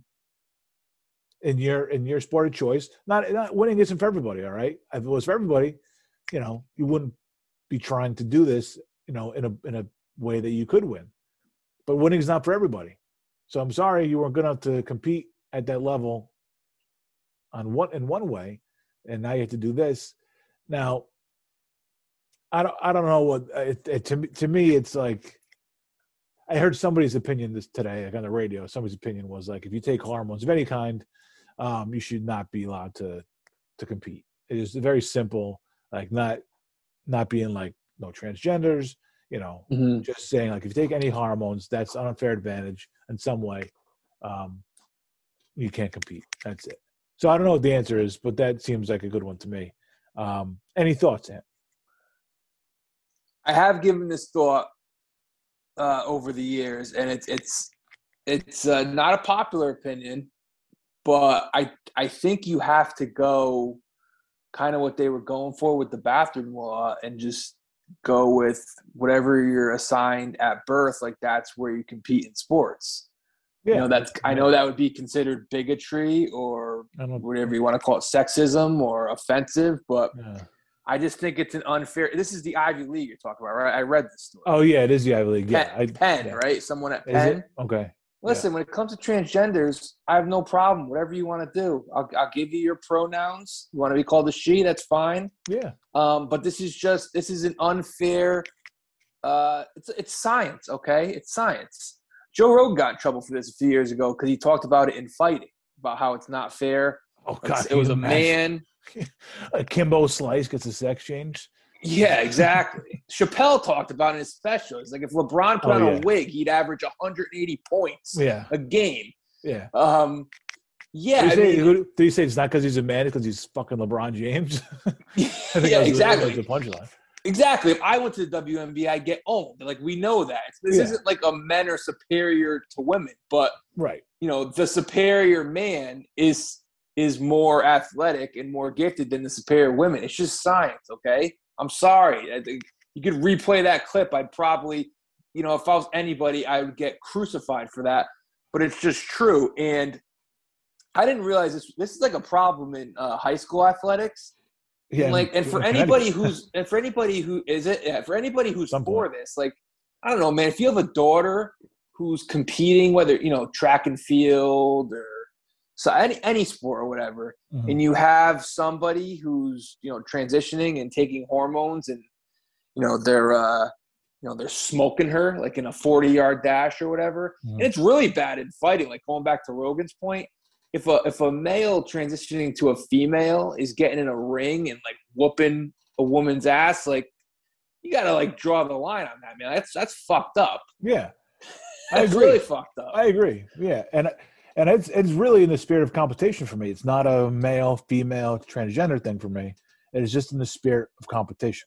in your in your sport of choice. Not not winning isn't for everybody. All right, if it was for everybody, you know, you wouldn't be trying to do this, you know, in a in a way that you could win. But winning is not for everybody. So I'm sorry you weren't good enough to compete at that level on one in one way, and now you have to do this. Now, I don't I don't know what uh, it, it, to to me it's like. I heard somebody's opinion this today, like on the radio. Somebody's opinion was like, if you take hormones of any kind, um, you should not be allowed to to compete. It is very simple, like not not being like no transgenders, you know, mm-hmm. just saying like if you take any hormones, that's an unfair advantage in some way. Um, you can't compete. That's it. So I don't know what the answer is, but that seems like a good one to me. Um, any thoughts, Ant? I have given this thought uh, over the years, and it's it's it's uh, not a popular opinion, but I I think you have to go kind of what they were going for with the bathroom law and just go with whatever you're assigned at birth like that's where you compete in sports. Yeah. you know that's i know that would be considered bigotry or whatever you want to call it sexism or offensive but yeah. i just think it's an unfair this is the ivy league you're talking about right? I read this story. Oh yeah it is the ivy league. Yeah penn, I, penn yeah. right? Someone at penn? Okay Listen, yeah. when it comes to transgenders, I have no problem. Whatever you want to do, I'll, I'll give you your pronouns. You want to be called a she? That's fine. Yeah. Um, but this is just this is an unfair. Uh, it's it's science, okay? It's science. Joe Rogan got in trouble for this a few years ago because he talked about it in fighting about how it's not fair. Oh God! it was a man. a Kimbo Slice gets a sex change. Yeah, exactly. Chappelle talked about in his special. It's like if LeBron put oh, on yeah. a wig, he'd average 180 points yeah. a game. Yeah. Um, yeah. Did you, say, did you say it's not because he's a man, because he's fucking LeBron James? I yeah, exactly. The punchline. Exactly. If I went to the WNBA, I get owned. Like we know that this yeah. isn't like a men are superior to women, but right. You know, the superior man is is more athletic and more gifted than the superior women. It's just science, okay? I'm sorry. I think you could replay that clip. I'd probably, you know, if I was anybody, I would get crucified for that. But it's just true. And I didn't realize this. This is like a problem in uh, high school athletics. Yeah, and like, and for anybody who's, and for anybody who is it, yeah, for anybody who's Some for point. this, like, I don't know, man. If you have a daughter who's competing, whether you know track and field or so any any sport or whatever mm-hmm. and you have somebody who's you know transitioning and taking hormones and you know they're uh you know they're smoking her like in a 40 yard dash or whatever mm-hmm. and it's really bad in fighting like going back to rogan's point if a if a male transitioning to a female is getting in a ring and like whooping a woman's ass like you gotta like draw the line on that man that's that's fucked up yeah I agree. really fucked up. I agree. Yeah, and and it's it's really in the spirit of competition for me. It's not a male, female, transgender thing for me. It is just in the spirit of competition.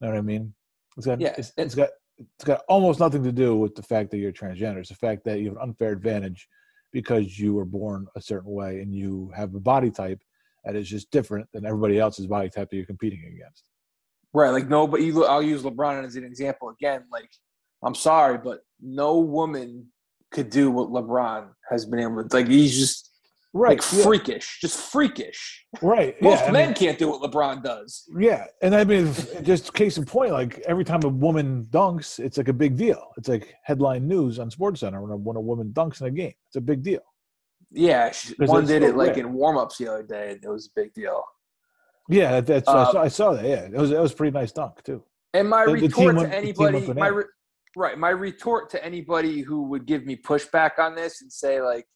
You know what I mean? It's got yeah, it's, it's got it's got almost nothing to do with the fact that you're transgender. It's the fact that you have an unfair advantage because you were born a certain way and you have a body type that is just different than everybody else's body type that you're competing against. Right. Like no, but you, I'll use LeBron as an example again. Like I'm sorry, but no woman could do what LeBron has been able to. Like he's just right, like freakish, yeah. just freakish. Right. Most yeah, men mean, can't do what LeBron does. Yeah, and I mean, just case in point, like every time a woman dunks, it's like a big deal. It's like headline news on Sports Center when a, when a woman dunks in a game. It's a big deal. Yeah, one did it like in warm-ups the other day, and it was a big deal. Yeah, that's uh, I, saw, I, saw, that. Yeah, it was it was a pretty nice dunk too. And my the, retort the to anybody, my re- right my retort to anybody who would give me pushback on this and say like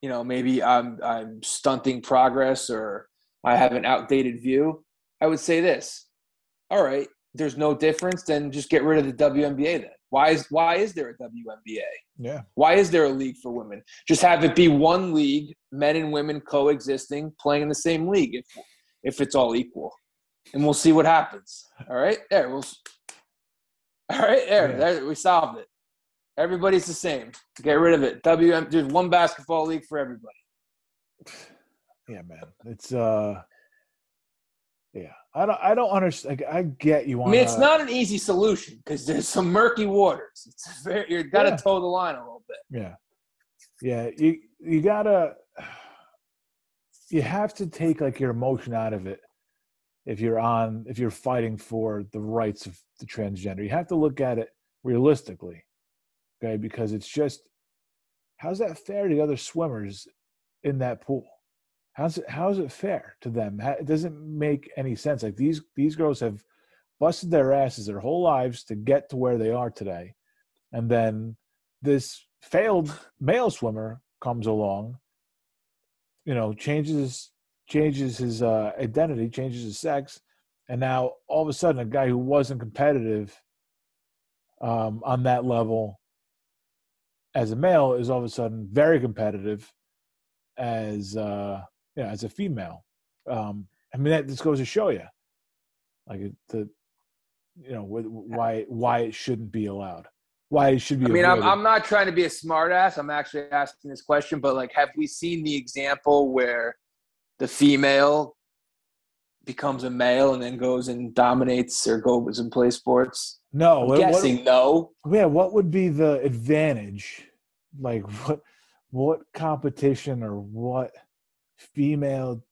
you know maybe i'm i'm stunting progress or i have an outdated view i would say this all right there's no difference then just get rid of the WNBA then. Why is why is there a WNBA yeah. Why is there a league for women? Just have it be one league men and women coexisting playing in the same league if if it's all equal. And we'll see what happens all right? There we'll all right, there, yeah. there, we solved it. Everybody's the same. Get rid of it. WM, there's one basketball league for everybody. Yeah, man. It's uh, Yeah, I don't. I don't understand. I get you. I mean, it's not an easy solution because there's some murky waters. It's very you got to yeah. toe the line a little bit. Yeah, yeah. You you gotta. You have to take like your emotion out of it if you're on if you're fighting for the rights of the transgender. You have to look at it realistically, okay? Because it's just how's that fair to the other swimmers in that pool? How's it how's it fair to them? It doesn't make any sense. Like these these girls have busted their asses their whole lives to get to where they are today, and then this failed male swimmer comes along, you know, changes changes his uh, identity, changes his sex, and now all of a sudden, a guy who wasn't competitive um, on that level as a male is all of a sudden very competitive as uh, you know, as a female. Um, I mean, that just goes to show you, like the, you know, why why it shouldn't be allowed, why it should be. I mean, I'm I'm not trying to be a smartass. I'm actually asking this question, but like, have we seen the example where the female becomes a male and then goes and dominates or goes and plays sports? No, I'm what, guessing what, no. Yeah, what would be the advantage? Like what what competition or what female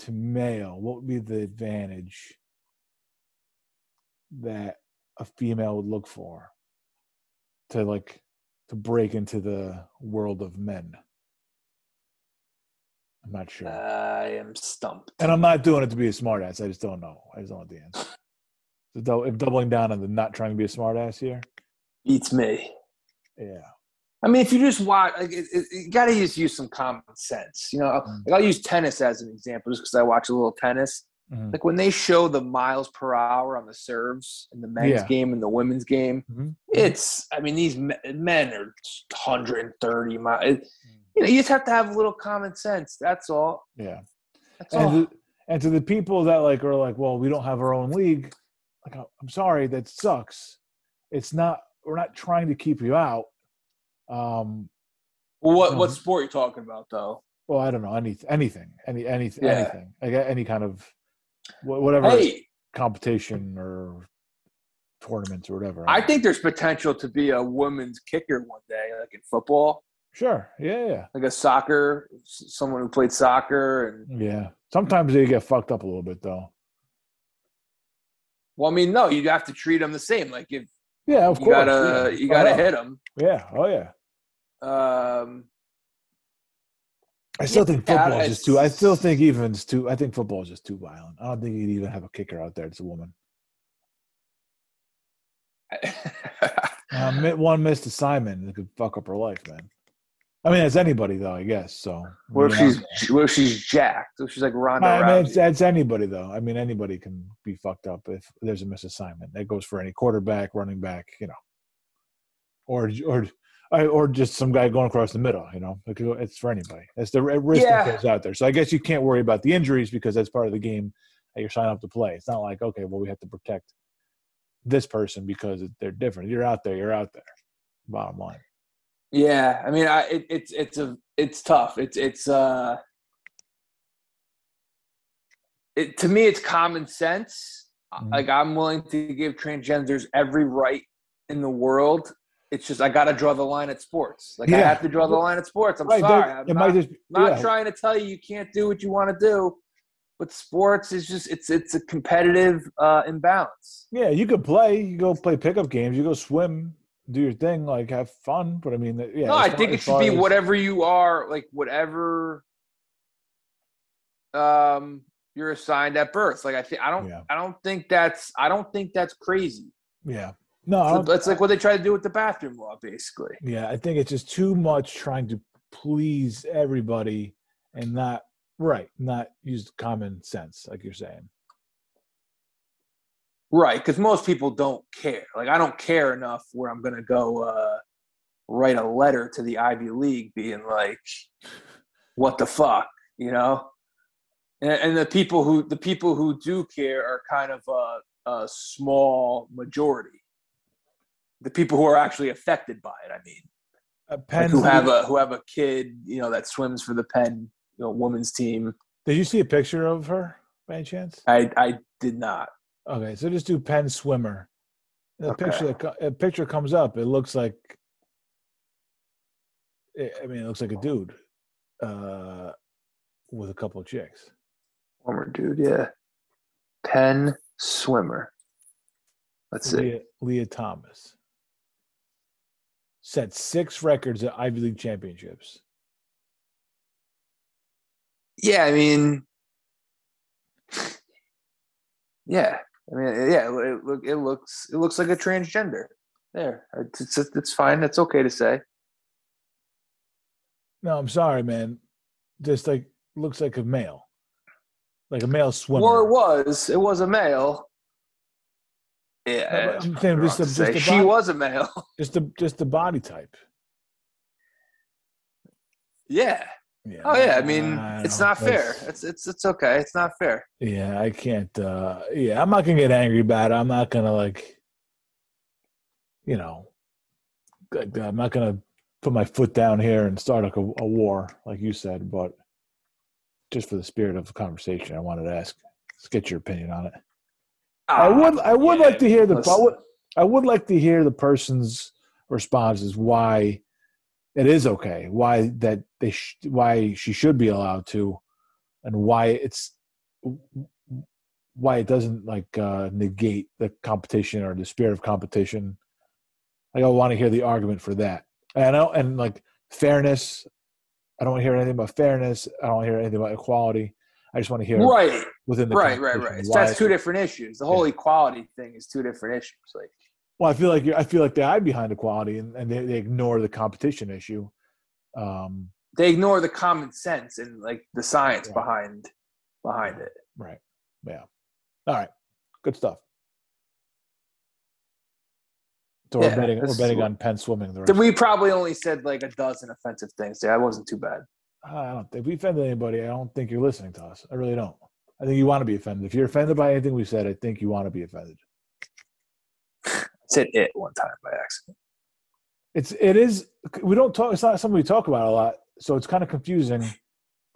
to male, what would be the advantage that a female would look for to like to break into the world of men? I'm not sure. I am stumped. And I'm not doing it to be a smartass. I just don't know. I just don't know the answer. So if doubling down on the not trying to be a smartass here beats me. Yeah. I mean, if you just watch, like, it, it, you got to just use some common sense. You know, mm-hmm. like I'll use tennis as an example, just because I watch a little tennis. Mm-hmm. Like when they show the miles per hour on the serves in the men's yeah. game and the women's game, mm-hmm. it's. I mean, these men are 130 miles. It, you know, you just have to have a little common sense. That's all. Yeah. That's and all. To, and to the people that like are like, well, we don't have our own league. Like, I'm sorry, that sucks. It's not. We're not trying to keep you out um, well, what what sport are you talking about though? Well, I don't know any anything any anything yeah. anything like any kind of whatever hey, competition or tournaments or whatever. I, I think there's potential to be a women's kicker one day, like in football. Sure. Yeah, yeah. Like a soccer, someone who played soccer, and yeah. Sometimes they get fucked up a little bit though. Well, I mean, no, you have to treat them the same. Like if yeah, of you course. Gotta, yeah. You got to oh, hit them. Yeah. Oh yeah. Um. I still yeah, think football is just too. I still think even it's too. I think football is just too violent. I don't think you'd even have a kicker out there. It's a woman. uh, one missed assignment that could fuck up her life, man. I mean, it's anybody though, I guess. So what if she's what if she's jacked? If she's like Ronda I mean, it's, it's, anybody though. I mean, anybody can be fucked up if there's a misassignment. That goes for any quarterback, running back, you know, or or or just some guy going across the middle. You know, it's for anybody. It's the risk yeah. that goes out there. So I guess you can't worry about the injuries because that's part of the game that you're signing up to play. It's not like okay, well, we have to protect this person because they're different. You're out there. You're out there. Bottom line. Yeah, I mean, I it, it's it's a it's tough. It's it's uh, it to me, it's common sense. Mm-hmm. Like I'm willing to give transgenders every right in the world. It's just I got to draw the line at sports. Like yeah. I have to draw the line at sports. I'm right, sorry. I'm not, just, not yeah. trying to tell you you can't do what you want to do, but sports is just it's it's a competitive uh, imbalance. Yeah, you could play. You go play pickup games. You go swim do your thing, like have fun. But I mean, yeah. No, I think it should be as, whatever you are, like whatever um you're assigned at birth. Like I think I don't yeah. I don't think that's I don't think that's crazy. Yeah. No, so that's like what they try to do with the bathroom law, basically. Yeah, I think it's just too much trying to please everybody and not right, not use common sense, like you're saying. Right, because most people don't care. Like I don't care enough where I'm gonna go uh, write a letter to the Ivy League, being like, "What the fuck," you know. And, and the people who the people who do care are kind of a, a small majority. The people who are actually affected by it, I mean, like who have a who have a kid, you know, that swims for the Penn, you know, women's team. Did you see a picture of her? by any chance? I I did not. Okay, so just do Penn swimmer. The Okay. picture that a picture comes up. It looks like. I I mean, it looks like a dude, uh, with a couple of chicks. Former dude, yeah. Penn swimmer. Let's see. Lia, Lia Thomas set six records at Ivy League championships. Yeah, I mean, yeah, I mean, yeah. It, look, it looks it looks like a transgender. There, it's it's, it's fine. That's okay to say. No, I'm sorry, man. Just like looks like a male, like a male swimmer. Well, it was it was a male. Yeah, I'm saying just the- just the she was a male. just the just the body type. Yeah. Yeah. Oh yeah. I mean, I it's not fair. It's it's it's okay. It's not fair. Yeah, I can't. uh Yeah, I'm not gonna get angry about it. I'm not gonna like, you know, I'm not gonna put my foot down here and start like a, a war, like you said. But just for the spirit of the conversation, I wanted to ask, let's get your opinion on it. I would, I would yeah, like to hear the, I listen. would, I would like to hear the person's responses why it is okay, why that they, sh- why she should be allowed to, and why it's, why it doesn't like uh, negate the competition or the spirit of competition. Like I want to hear the argument for that. And I and like fairness. I don't want to hear anything about fairness. I don't want to hear anything about equality. I just want to hear Right, within the right, right, right. why That's two different issues. The whole equality thing is two different issues. Like, Well, I feel like I feel like they hide behind equality and, and they, they ignore the competition issue. Um, they ignore the common sense and like the science Right. behind behind it. right. Yeah. All right. Good stuff. So Yeah, we're betting we're betting on Penn swimming. We probably only said like a dozen offensive things. Yeah, that wasn't too bad. I don't. If we offended anybody, I don't think you're listening to us. I really don't. I think you want to be offended. If you're offended by anything we said, I think you want to be offended. Said it one time by accident. It's it is. We don't talk. It's not something we talk about a lot, so it's kind of confusing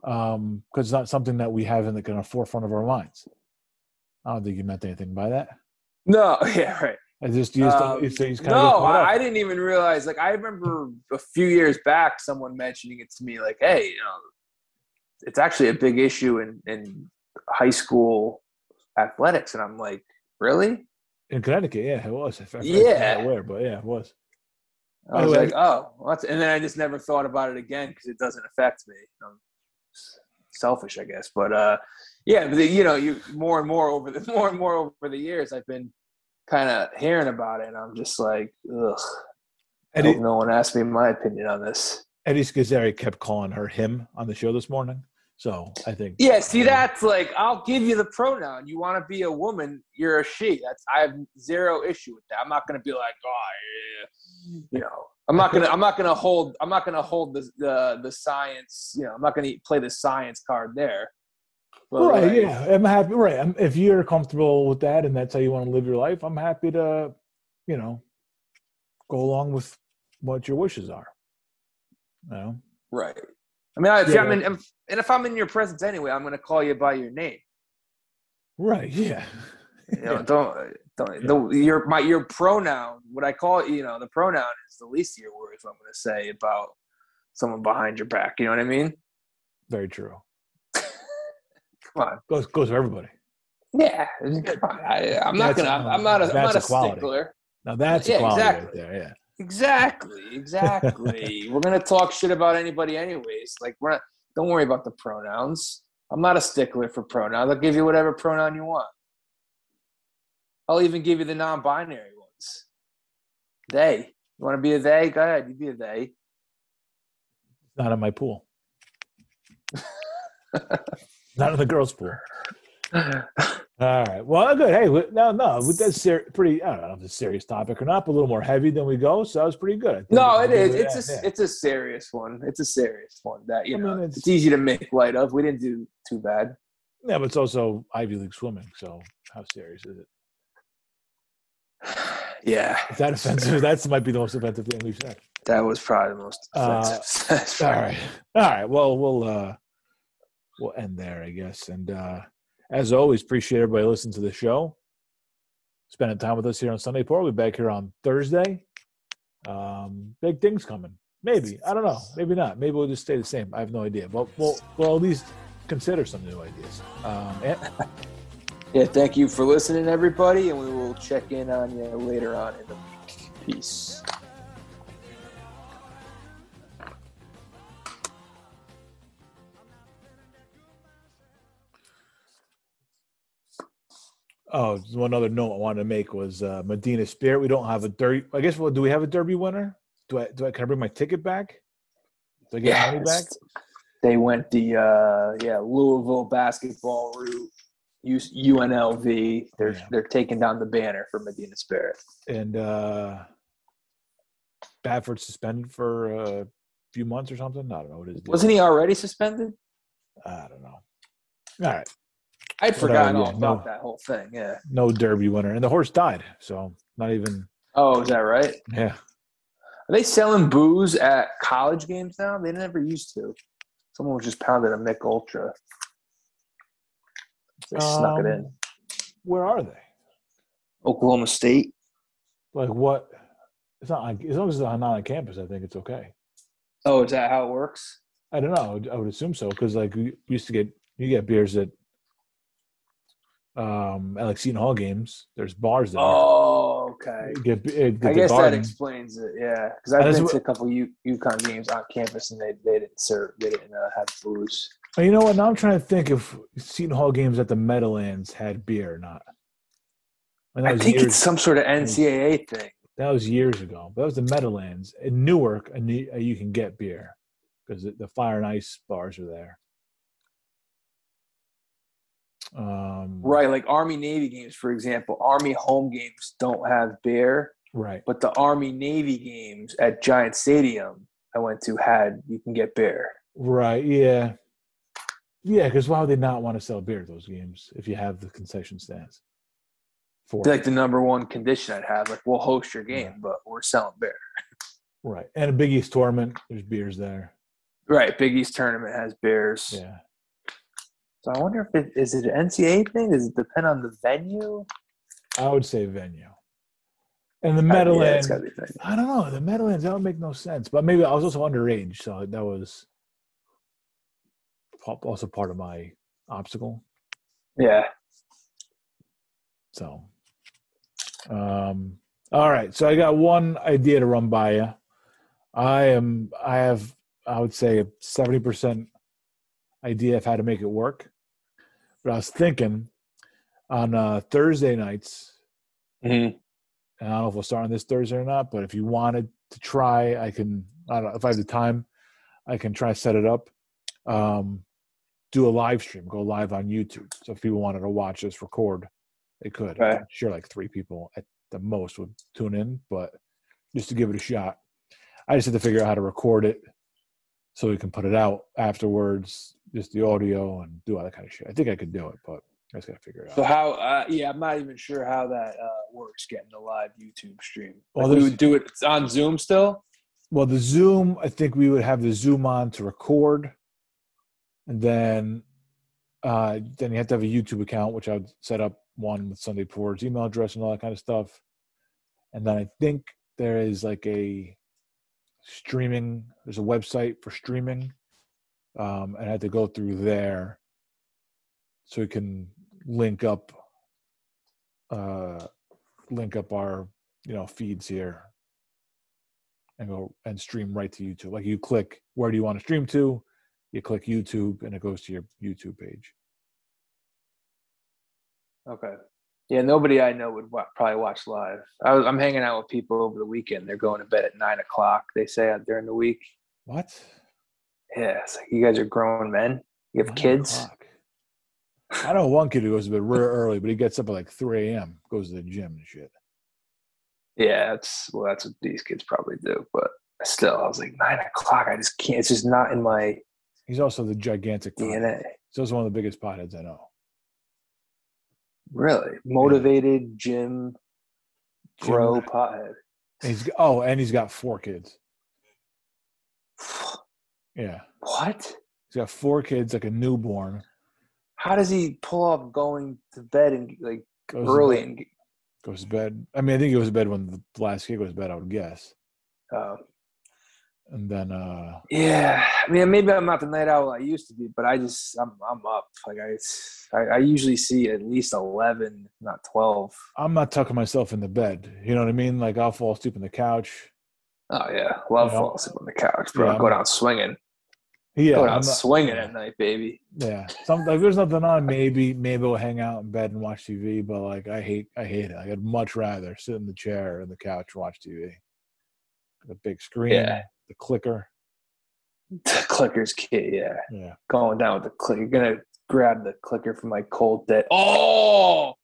um because it's not something that we have in the kind of forefront of our minds. I don't think you meant anything by that. No, yeah, right. I just you just, Um, you kind no, of I, I didn't even realize. Like, I remember a few years back, someone mentioning it to me, like, "Hey, you know, it's actually a big issue in in high school athletics," and I'm like, "Really?" In Connecticut. Yeah, it was. I- Yeah. where, but yeah, it was. I was like, "Oh," well, and then I just never thought about it again because it doesn't affect me. I'm selfish, I guess, but uh, yeah, but the, you know, you more and more over the more and more over the years, I've been kind of hearing about it, and I'm just like, ugh. I Eddie, no one asked me my opinion on this. Eddie Scozzare kept calling her him on the show this morning. So I think Yeah, see, that's like I'll give you the pronoun. You want to be a woman, you're a she. That's I have zero issue with that. I'm not gonna be like, oh, yeah. you know, I'm not gonna, I'm not gonna hold, I'm not gonna hold the the the science. You know, I'm not gonna play the science card there. But right. like, Yeah, I'm happy. Right. I'm, if you're comfortable with that and that's how you want to live your life, I'm happy to, you know, go along with what your wishes are. You know. right. I mean, if Yeah, I'm in, and if I'm in your presence anyway, I'm gonna call you by your name. Right. Yeah. You know, Yeah. don't don't the, your my your pronoun. What I call it, you know, the pronoun is the least of your worries. What I'm going to say about someone behind your back. You know what I mean? Very true. Come on. Goes goes for everybody. Yeah. I, I'm not gonna. I'm not a. I'm that's not a equality. stickler. Now that's Yeah, exactly. right there. Yeah. Exactly. Exactly. we're gonna talk shit about anybody, anyways. Like we're not. Don't worry about the pronouns. I'm not a stickler for pronouns. I'll give you whatever pronoun you want. I'll even give you the non-binary ones. They. You want to be a they? Go ahead. You be a they. Not in my pool. Not in the girls' pool. All right. Well, good. Hey, no, no, with that ser- pretty. I don't know if it's a serious topic or not, but a little more heavy than we go. So that was pretty good. No, it is. It's a. yeah. It's a serious one. It's a serious one that you I know. mean, it's, it's- easy to make light of. We didn't do too bad. Yeah, but it's also Ivy League swimming. So how serious is it? Yeah, Is that offensive? That might be the most offensive thing we've said. that was probably the most Uh. All right. All right. Well, we'll uh we'll end there, I guess. And uh As always, appreciate everybody listening to the show. Spending time with us here on Sunday Port. We'll be back here on Thursday. Um, big things coming. Maybe. I don't know. Maybe not. Maybe we'll just stay the same. I have no idea. But we'll, we'll at least consider some new ideas. Um, and, Yeah, thank you for listening, everybody, and we will check in on you later on in the week. Peace. Oh, one other note I wanted to make was uh, Medina Spirit. We don't have a derby. I guess. Well, do we have a derby winner? Do I? Do I? Can I bring my ticket back? Do I get money back? They went the uh, yeah Louisville basketball route. Use UNLV. They're Yeah. they're taking down the banner for Medina Spirit. And uh, Baffert suspended for a few months or something. I don't know what his deal Wasn't he already suspended? I don't know. All right. I'd Whatever, forgotten all yeah, about no. that whole thing. Yeah. No derby winner, and the horse died. So not even. Oh, is that right? Yeah. Are they selling booze at college games now? They never used to. Someone was just pounding a Mich Ultra. They snuck it in. Um, Where are they? Oklahoma State. Like what? It's not on, as long as it's not on campus. I think it's okay. Oh, is that how it works? I don't know. I would, I would assume so because like we used to get you get beers at um at like Seton Hall games. There's bars there. Oh, okay. Get, uh, get I guess that explains it. Yeah, because I've And been to a couple U- UConn games on campus, and they, they didn't serve, they didn't uh, have booze. You know what? Now I'm trying to think if Seton Hall games at the Meadowlands had beer or not. I think years, it's some sort of NCAA thing. that was years ago. But that was the Meadowlands in Newark. And you, you can get beer because the, the Fire and Ice bars are there. Um, Right, like Army Navy games, for example. Army home games don't have beer, Right. but the Army Navy games at Giant Stadium I went to had you can get beer. Right. Yeah. Yeah. Because why would they not want to sell beer at those games if you have the concession stands? For Like the number one condition I'd have, like we'll host your game, but we're selling beer. right. And a Big East tournament, there's beers there. Right, Big East tournament has beers. Yeah. So I wonder if it is it an NCAA thing? Does it depend on the venue? I would say venue. And the yeah, Meadowlands, it's gotta be venue. I don't know. The Meadowlands, that would make no sense. But maybe I was also underage, so that was also part of my obstacle. Yeah. So, um, all right. So I got one idea to run by you. I am. I have. I would say a seventy percent idea of how to make it work. But I was thinking on uh, Thursday nights. Mm-hmm. and I don't know if we'll start on this Thursday or not, but if you wanted to try, I can. I don't know if I have the time, I can try to set it up. Um, do a live stream, go live on YouTube. So if people wanted to watch us record, they could. Right. I'm sure like three people at the most would tune in, but just to give it a shot. I just had to figure out how to record it so we can put it out afterwards, just the audio and do all that kind of shit. I think I could do it, but I just gotta figure it out. So how? Uh, yeah, I'm not even sure how that uh, works. Getting a live YouTube stream. Well, Like, we would do it on Zoom still. Well, the Zoom, I think we would have the Zoom on to record, and then uh, then you have to have a YouTube account, which I would set up one with Sunday Port's email address and all that kind of stuff. And then I think there is like a streaming. There's a website for streaming, um, and I had to go through there so we can link up, uh, link up our you know feeds here and go and stream right to YouTube. Like you click where do you want to stream to, you click YouTube and it goes to your YouTube page. Okay. Yeah, nobody I know would wa- probably watch live. I was, I'm hanging out with people over the weekend. They're going to bed at nine o'clock. They say during the week. What? Yeah, it's like you guys are grown men. You have kids. o'clock. I know one kid who goes to bed real early, but he gets up at like 3 a.m., goes to the gym and shit. Yeah, that's well, that's what these kids probably do. But still, I was like nine o'clock. I just can't. It's just not in my He's also the gigantic pothead. DNA. He's also one of the biggest potheads I know. Really motivated gym bro pothead. and he's oh, and he's got four kids. Yeah, What? he's got four kids, like a newborn, How does he pull off going to bed and like Goes early bed, and goes to bed. I mean, I think he goes to bed when the last kid goes to bed. I would guess. uh, And then, uh yeah? I mean, maybe I'm not the night owl I used to be, but I just I'm I'm up. Like I I, I usually see at least eleven, not twelve. I'm not tucking myself in the bed. You know what I mean? Like I'll fall asleep on the couch. Oh yeah, love Yeah. falling asleep on the couch, bro. Yeah, Go down swinging. Yeah, Go I'm not- swinging at night, baby. Yeah, some like there's nothing on. Maybe maybe we'll hang out in bed and watch TV. But like I hate I hate it. Like, I'd much rather sit in the chair or the couch and watch TV. The big screen, Yeah. the clicker. The clicker's key, yeah. Yeah, Going down with the clicker. You're gonna grab the clicker from my cold dead. Oh,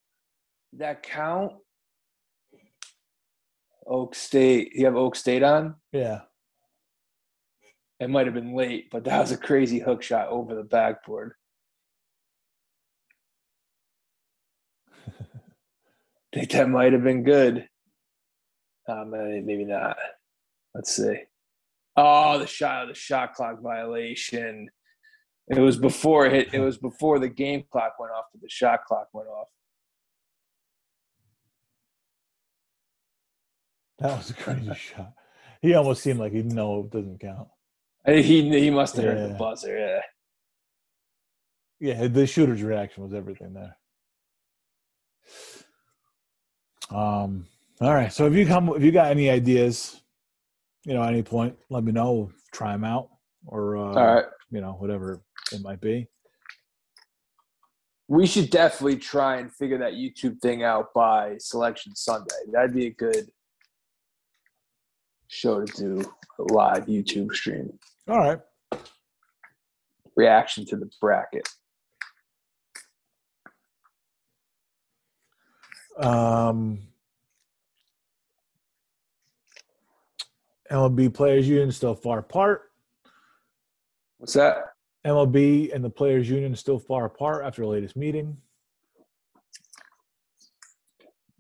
that count. Oak State. You have Oak State on. yeah. It might have been late, but that was a crazy hook shot over the backboard. I think that might have been good. Uh, maybe, maybe not. Let's see. Oh, the shot, the shot clock violation. It was before it. It was before the game clock went off, but the shot clock went off. That was a crazy shot. He almost seemed like he know it doesn't count. He he must have heard the buzzer. Yeah. Yeah, the shooter's reaction was everything there. Um. All right. So if you come, if you got any ideas, you know, at any point, let me know. We'll try them out, or uh, All right. you know, whatever it might be. We should definitely try and figure that YouTube thing out by Selection Sunday. That'd be a good show to do a live YouTube stream. All right. Reaction to the bracket. Um. MLB Players Union still far apart. What's that? MLB and the Players Union still far apart after the latest meeting.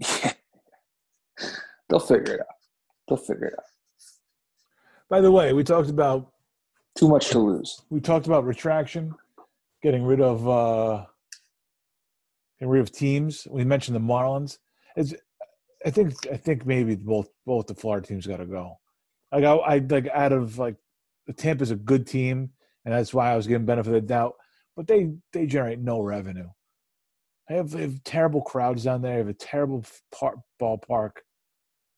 They'll figure it out. They'll figure it out. By the way, we talked about Too much to lose. we talked about retraction, getting rid of uh getting rid of teams. We mentioned the Marlins. It's I think I think maybe both both the Florida teams got to go. Like I, I like out of like the Tampa's a good team, and that's why I was giving benefit of the doubt. But they they generate no revenue. They have, they have terrible crowds down there. They have a terrible par- ballpark.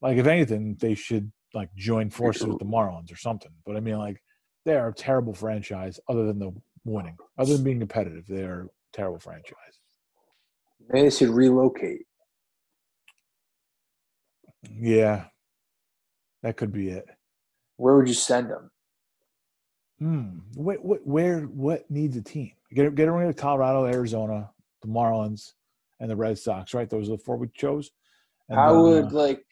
Like if anything, they should like join forces with the Marlins or something. But I mean, like they are a terrible franchise. Other than the winning, other than being competitive, they are a terrible franchise. Maybe they should relocate. Yeah, that could be it. Where would you send them? Hmm. What, what, where, what needs a team? Get get rid of Colorado, Arizona, the Marlins, and the Red Sox. Right, those are the four we chose. And How then, would uh, like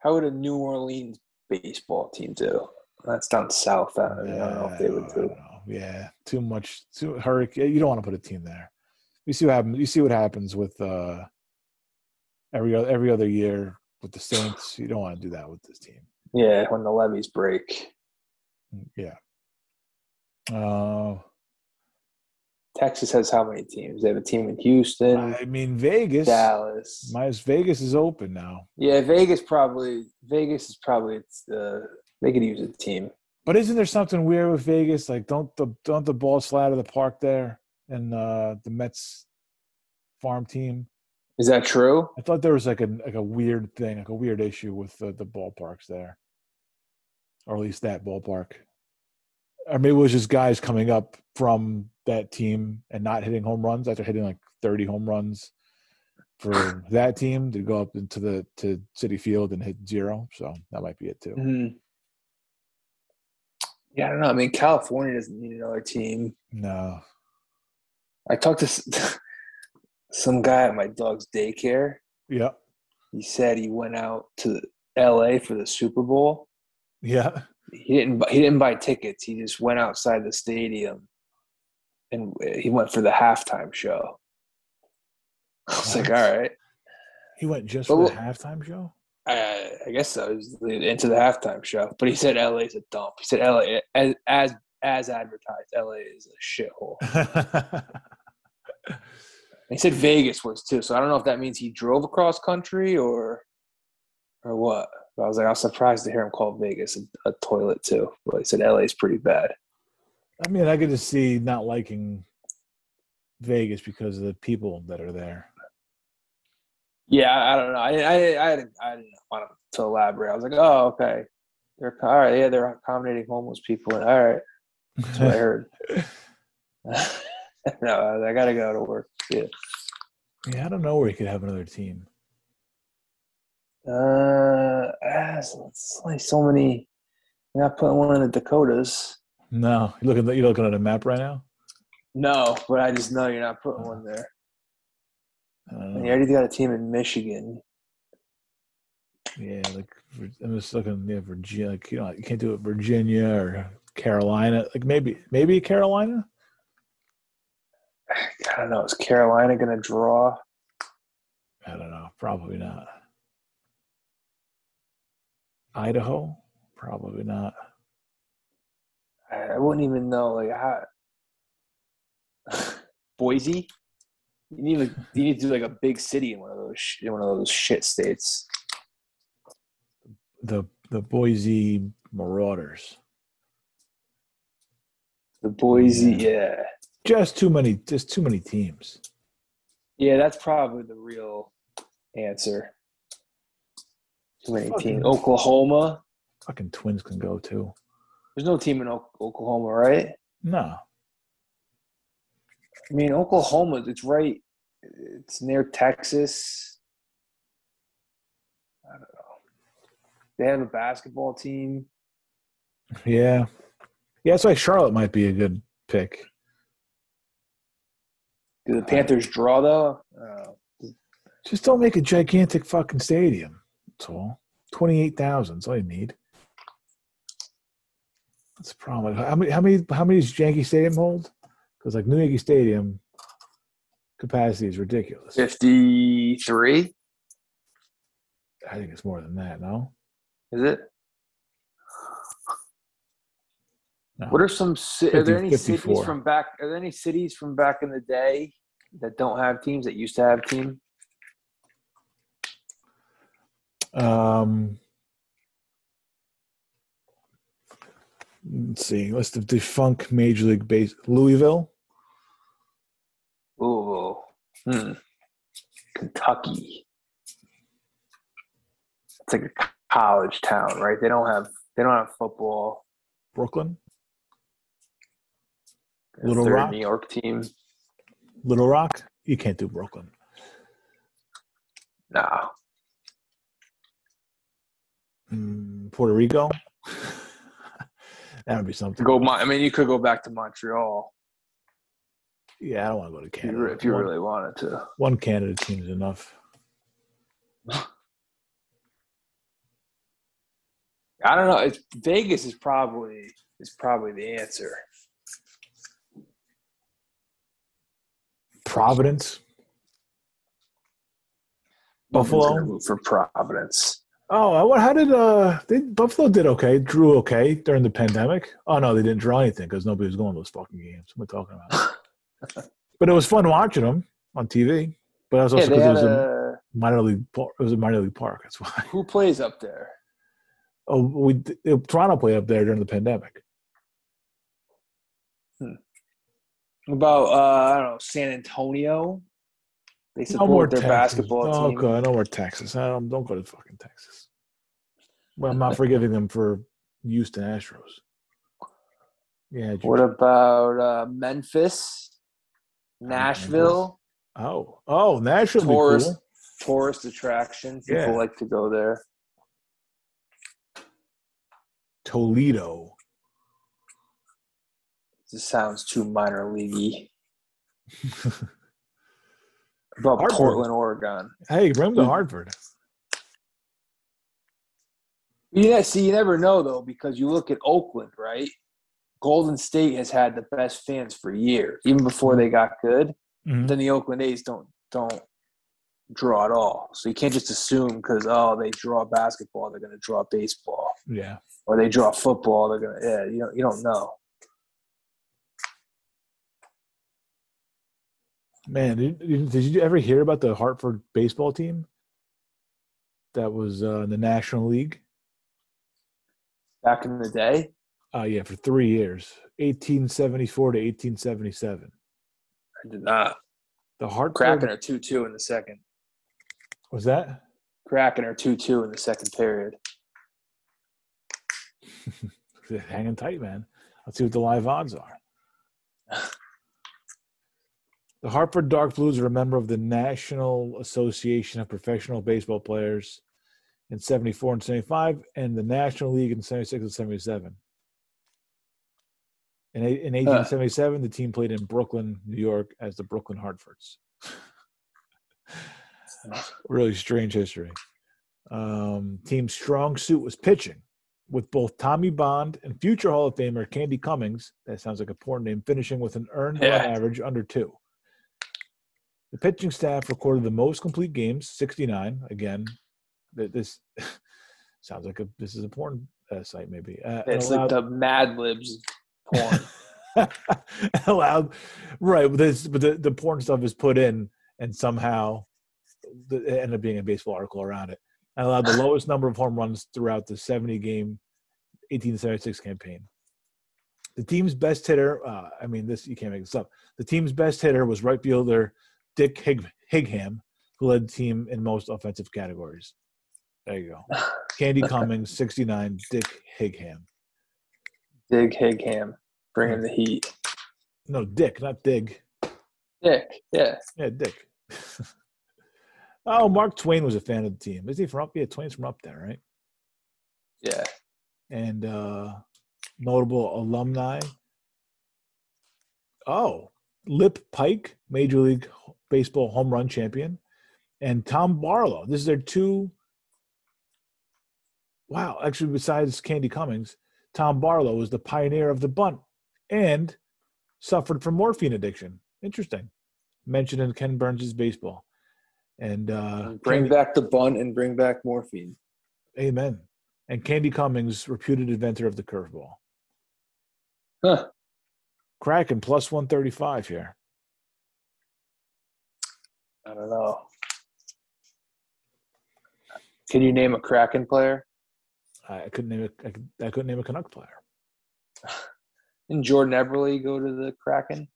how would a New Orleans baseball team do? That's down south. I don't, I don't know if they would do. Yeah, too much. Too hurricane. You don't want to put a team there. You see what happens. You see what happens with uh, every other every other year with the Saints. You don't want to do that with this team. Yeah, when the levees break. Yeah. Uh, Texas has how many teams? They have a team in Houston, I mean, Vegas. Dallas. Minus Vegas is open now. Yeah, Vegas probably. Vegas is probably. It's uh, they could use a team. But isn't there something weird with Vegas? Like, don't the don't the ball slide out of the park there and uh, the Mets farm team? Is that true? I thought there was like a like a weird thing, like a weird issue with the, the ballparks there, or at least that ballpark. Or maybe it was just guys coming up from that team and not hitting home runs after hitting like thirty home runs for that team to go up into the to Citi Field and hit zero. So that might be it too. Mhm. Yeah, I don't know. I mean, California doesn't need another team. No, I talked to some guy at my dog's daycare. yeah, He said he went out to L.A. for the Super Bowl. yeah. He didn't. He didn't buy tickets. He just went outside the stadium, and uh, he went for the halftime show. I was like, all right. He went just But for the halftime show. I, I guess so. Into the halftime show, but he said LA is a dump. He said LA as as as advertised, LA is a shithole. He said Vegas was too, so I don't know if that means he drove across country or or what. But I was like, I was surprised to hear him call Vegas a, a toilet too. But he said LA is pretty bad. I mean, I could just see not liking Vegas because of the people that are there. Yeah, I, don't know. I, I, I, didn't, I didn't want to elaborate. I was like, oh, okay. They're all right. Yeah, they're accommodating homeless people. All right, that's what I heard. no, I gotta go to work. Yeah. Yeah, I don't know where he could have another team. Uh, it's like so many. You're not putting one in the Dakotas. No, you looking. You looking at a map right now? No, but I just know you're not putting one there. Uh, and you already got a team in Michigan. Yeah, like I'm just looking. Yeah, Virginia. Like you know, you can't do it Virginia or Carolina. Like maybe, maybe Carolina. I don't know. Is Carolina going to draw? I don't know. Probably not. Idaho? Probably not. I wouldn't even know. Like how. Boise. You need like you need to do like a big city in one of those in one of those shit states. The the Boise Marauders. The Boise, yeah. yeah. Just too many just too many teams. Yeah, that's probably the real answer. Too many fucking, teams. Oklahoma. Fucking Twins can go too. There's no team in Oklahoma, right? No. I mean, Oklahoma, it's right, it's near Texas. I don't know. They have a basketball team. Yeah. Yeah, it's like Charlotte might be a good pick. Do the Panthers draw, though? Uh, Just don't make a gigantic fucking stadium. That's all. 28,000 That's all you need. That's a problem. How many, how many, how many does Yankee Stadium hold? Because like New Yankee Stadium capacity is ridiculous. Fifty three. I think it's more than that. No, is it? No. What are some? 50, are there any 54. cities from back? Are there any cities from back in the day that don't have teams that used to have teams? Um, let's see. What's the defunct Major League Base? Louisville. Louisville. Hmm. Kentucky. It's like a college town, right? They don't have they don't have football. Brooklyn. Little Rock. New York team. Little Rock. You can't do Brooklyn. No. Mm, Puerto Rico. That would be something. Go. I mean, you could go back to Montreal. Yeah, I don't want to go to Canada. If you, one, really wanted to. One Canada team is enough. I don't know. It's Vegas is probably is probably the answer. Providence. Buffalo for Providence. Oh, how did uh? They, Buffalo did okay, drew okay during the pandemic. Oh no, they didn't draw anything because nobody was going to those fucking games. What am I talking about? but it was fun watching them on TV. But was also because yeah, it was a, a minor league. It was a minor league park. That's why. Who plays up there? Oh, we Toronto played up there during the pandemic. Hmm. About uh, I don't know San Antonio. They support no their Texas. basketball oh, team. Okay, no more Texas. I don't, wear Texas. don't go to fucking Texas. Well, I'm not forgiving them for Houston Astros. Yeah. What about uh, Memphis, Nashville? Oh, oh, Nashville. Tourist, cool. tourist attraction. People yeah. like to go there. Toledo. This sounds too minor leaguey. about Hartford. Portland, Oregon. Hey, bring to Hartford. Yeah, see, you never know though because you look at Oakland, right? Golden State has had the best fans for years, even before they got good. Mm-hmm. Then the Oakland A's don't don't draw at all. So you can't just assume because oh they draw basketball, they're going to draw baseball. Yeah. Or they draw football, they're going to yeah. You don't you don't know. Man, did, did you ever hear about the Hartford baseball team that was uh, in the National League? Back in the day? Uh, yeah, for three years, 1874 to 1877. I did not. The Hartford Kraken are 2 2 in the second. was that? Kraken are 2 2 in the second period. Hanging tight, man. Let's see what the live odds are. The Hartford Dark Blues are a member of the National Association of Professional Baseball Players in 74 and 75 and the National League in 76 and 77. In, in 1877, the team played in Brooklyn, New York as the Brooklyn Hartfords. really strange history. Um, team's strong suit was pitching, with both Tommy Bond and future Hall of Famer Candy Cummings. That sounds like a poor name. Finishing with an earned run average under two. The pitching staff recorded the most complete games, 69. Again, this sounds like a this is a porn uh, site, maybe. Uh, It's like the Mad Libs porn. allowed right but this but the, the porn stuff is put in and somehow it ended up being a baseball article around it and allowed the lowest number of home runs throughout the 70 game 1876 campaign the team's best hitter uh, i mean this you can't make this up the team's best hitter was right fielder dick Hig- higham who led the team in most offensive categories there you go candy cummings 69 dick higham Dig Higham, Bring bringing the heat. no dick not dig Dick, yeah. Yeah, Dick. oh, Mark Twain was a fan of the team. Is he from up? Yeah, Twain's from up there, right? Yeah. And uh notable alumni. Oh, Lip Pike, Major League Baseball home run champion, and Tom Barlow. This is their two. Wow, actually, besides Candy Cummings, Tom Barlow was the pioneer of the bunt and suffered from morphine addiction. Interesting. Mentioned in Ken Burns' baseball. And uh, Bring Candy- back the bunt and bring back morphine. Amen. And Candy Cummings, reputed inventor of the curveball. Huh. Kraken plus 135 here. I don't know. Can you name a Kraken player? I couldn't name a, I, could, I couldn't name a Canuck player. Didn't Jordan Eberle go to the Kraken?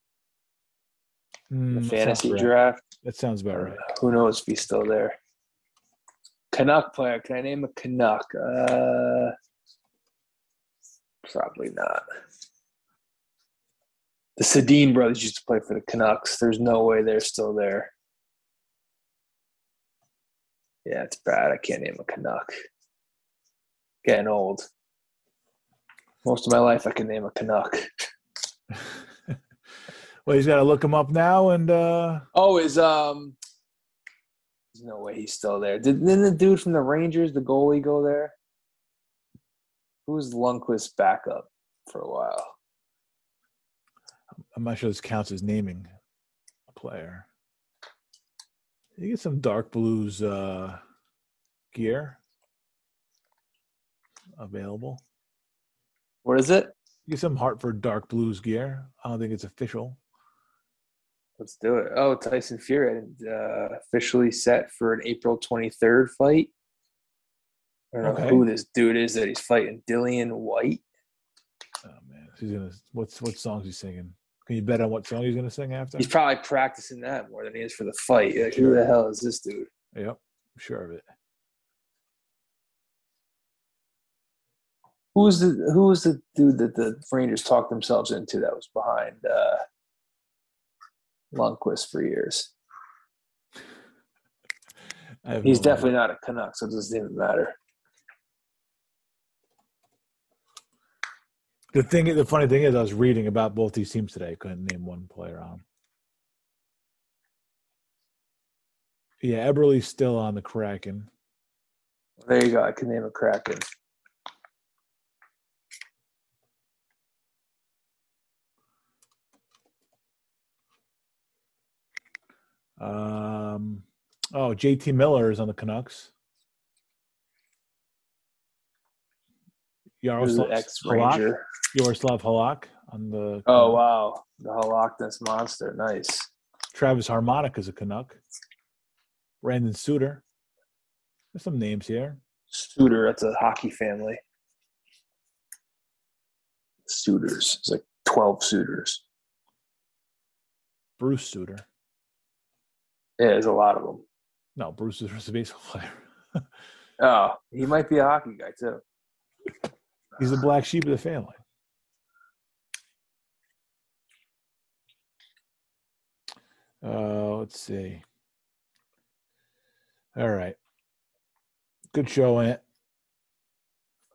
Mm, The that fantasy right. draft? That sounds about right. Who knows if he's still there? Canuck player. Can I name a Canuck? Uh, probably not. The Sedin brothers used to play for the Canucks. There's no way they're still there. Yeah, it's bad. I can't name a Canuck. Getting old. Most of my life, I can name a Canuck. well, he's got to look him up now. And uh, Oh, is um? There's no way he's still there. Did, didn't the dude from the Rangers, the goalie, go there? Who was Lundqvist's backup for a while? I'm not sure this counts as naming a player. You get some dark blues uh, gear available. What is it? You get some Hartford dark blues gear. I don't think it's official. Let's do it. Oh, Tyson Fury uh, officially set for an April 23rd fight. I don't know who this dude is that he's fighting. Dillian Whyte. Oh man, he's gonna. What's what songs he's singing? Can you bet on what song he's gonna sing after? He's probably practicing that more than he is for the fight. Like, who the hell is this dude? Yep, I'm sure of it. Who was the Who was the dude that the Rangers talked themselves into that was behind uh, Lundqvist for years? He's no idea. definitely not a Canuck, so it doesn't even matter. The thing. The funny thing is, I was reading about both these teams today. Couldn't name one player on. 'em. Yeah, Eberle's still on the Kraken. There you go. I can name a Kraken. Um, oh, JT Miller is on the Canucks. Yaroslav Halak, Yaroslav Halak on the. Oh wow, the Halakness monster. Nice. Travis Hamonic is a Canuck. Brandon Sutter. There's some names here. Sutter, that's a hockey family. Suitors. It's like 12 suitors. Bruce Sutter. Yeah, there's a lot of them. No, Bruce is a baseball player. oh, he might be a hockey guy too. He's the black sheep of the family. Uh, let's see. All right. Good show, Ant.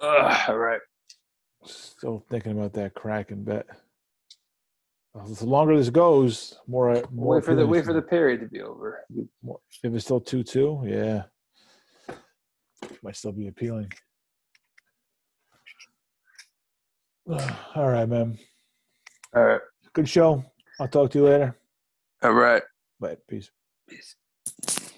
Uh, all right. Still thinking about that Kraken bet. The longer this goes, more. more wait for the wait for the period to be over. More, if it's still two two, yeah, might still be appealing. All right, man. All right. Good show. I'll talk to you later. All right. Bye. Peace. Peace.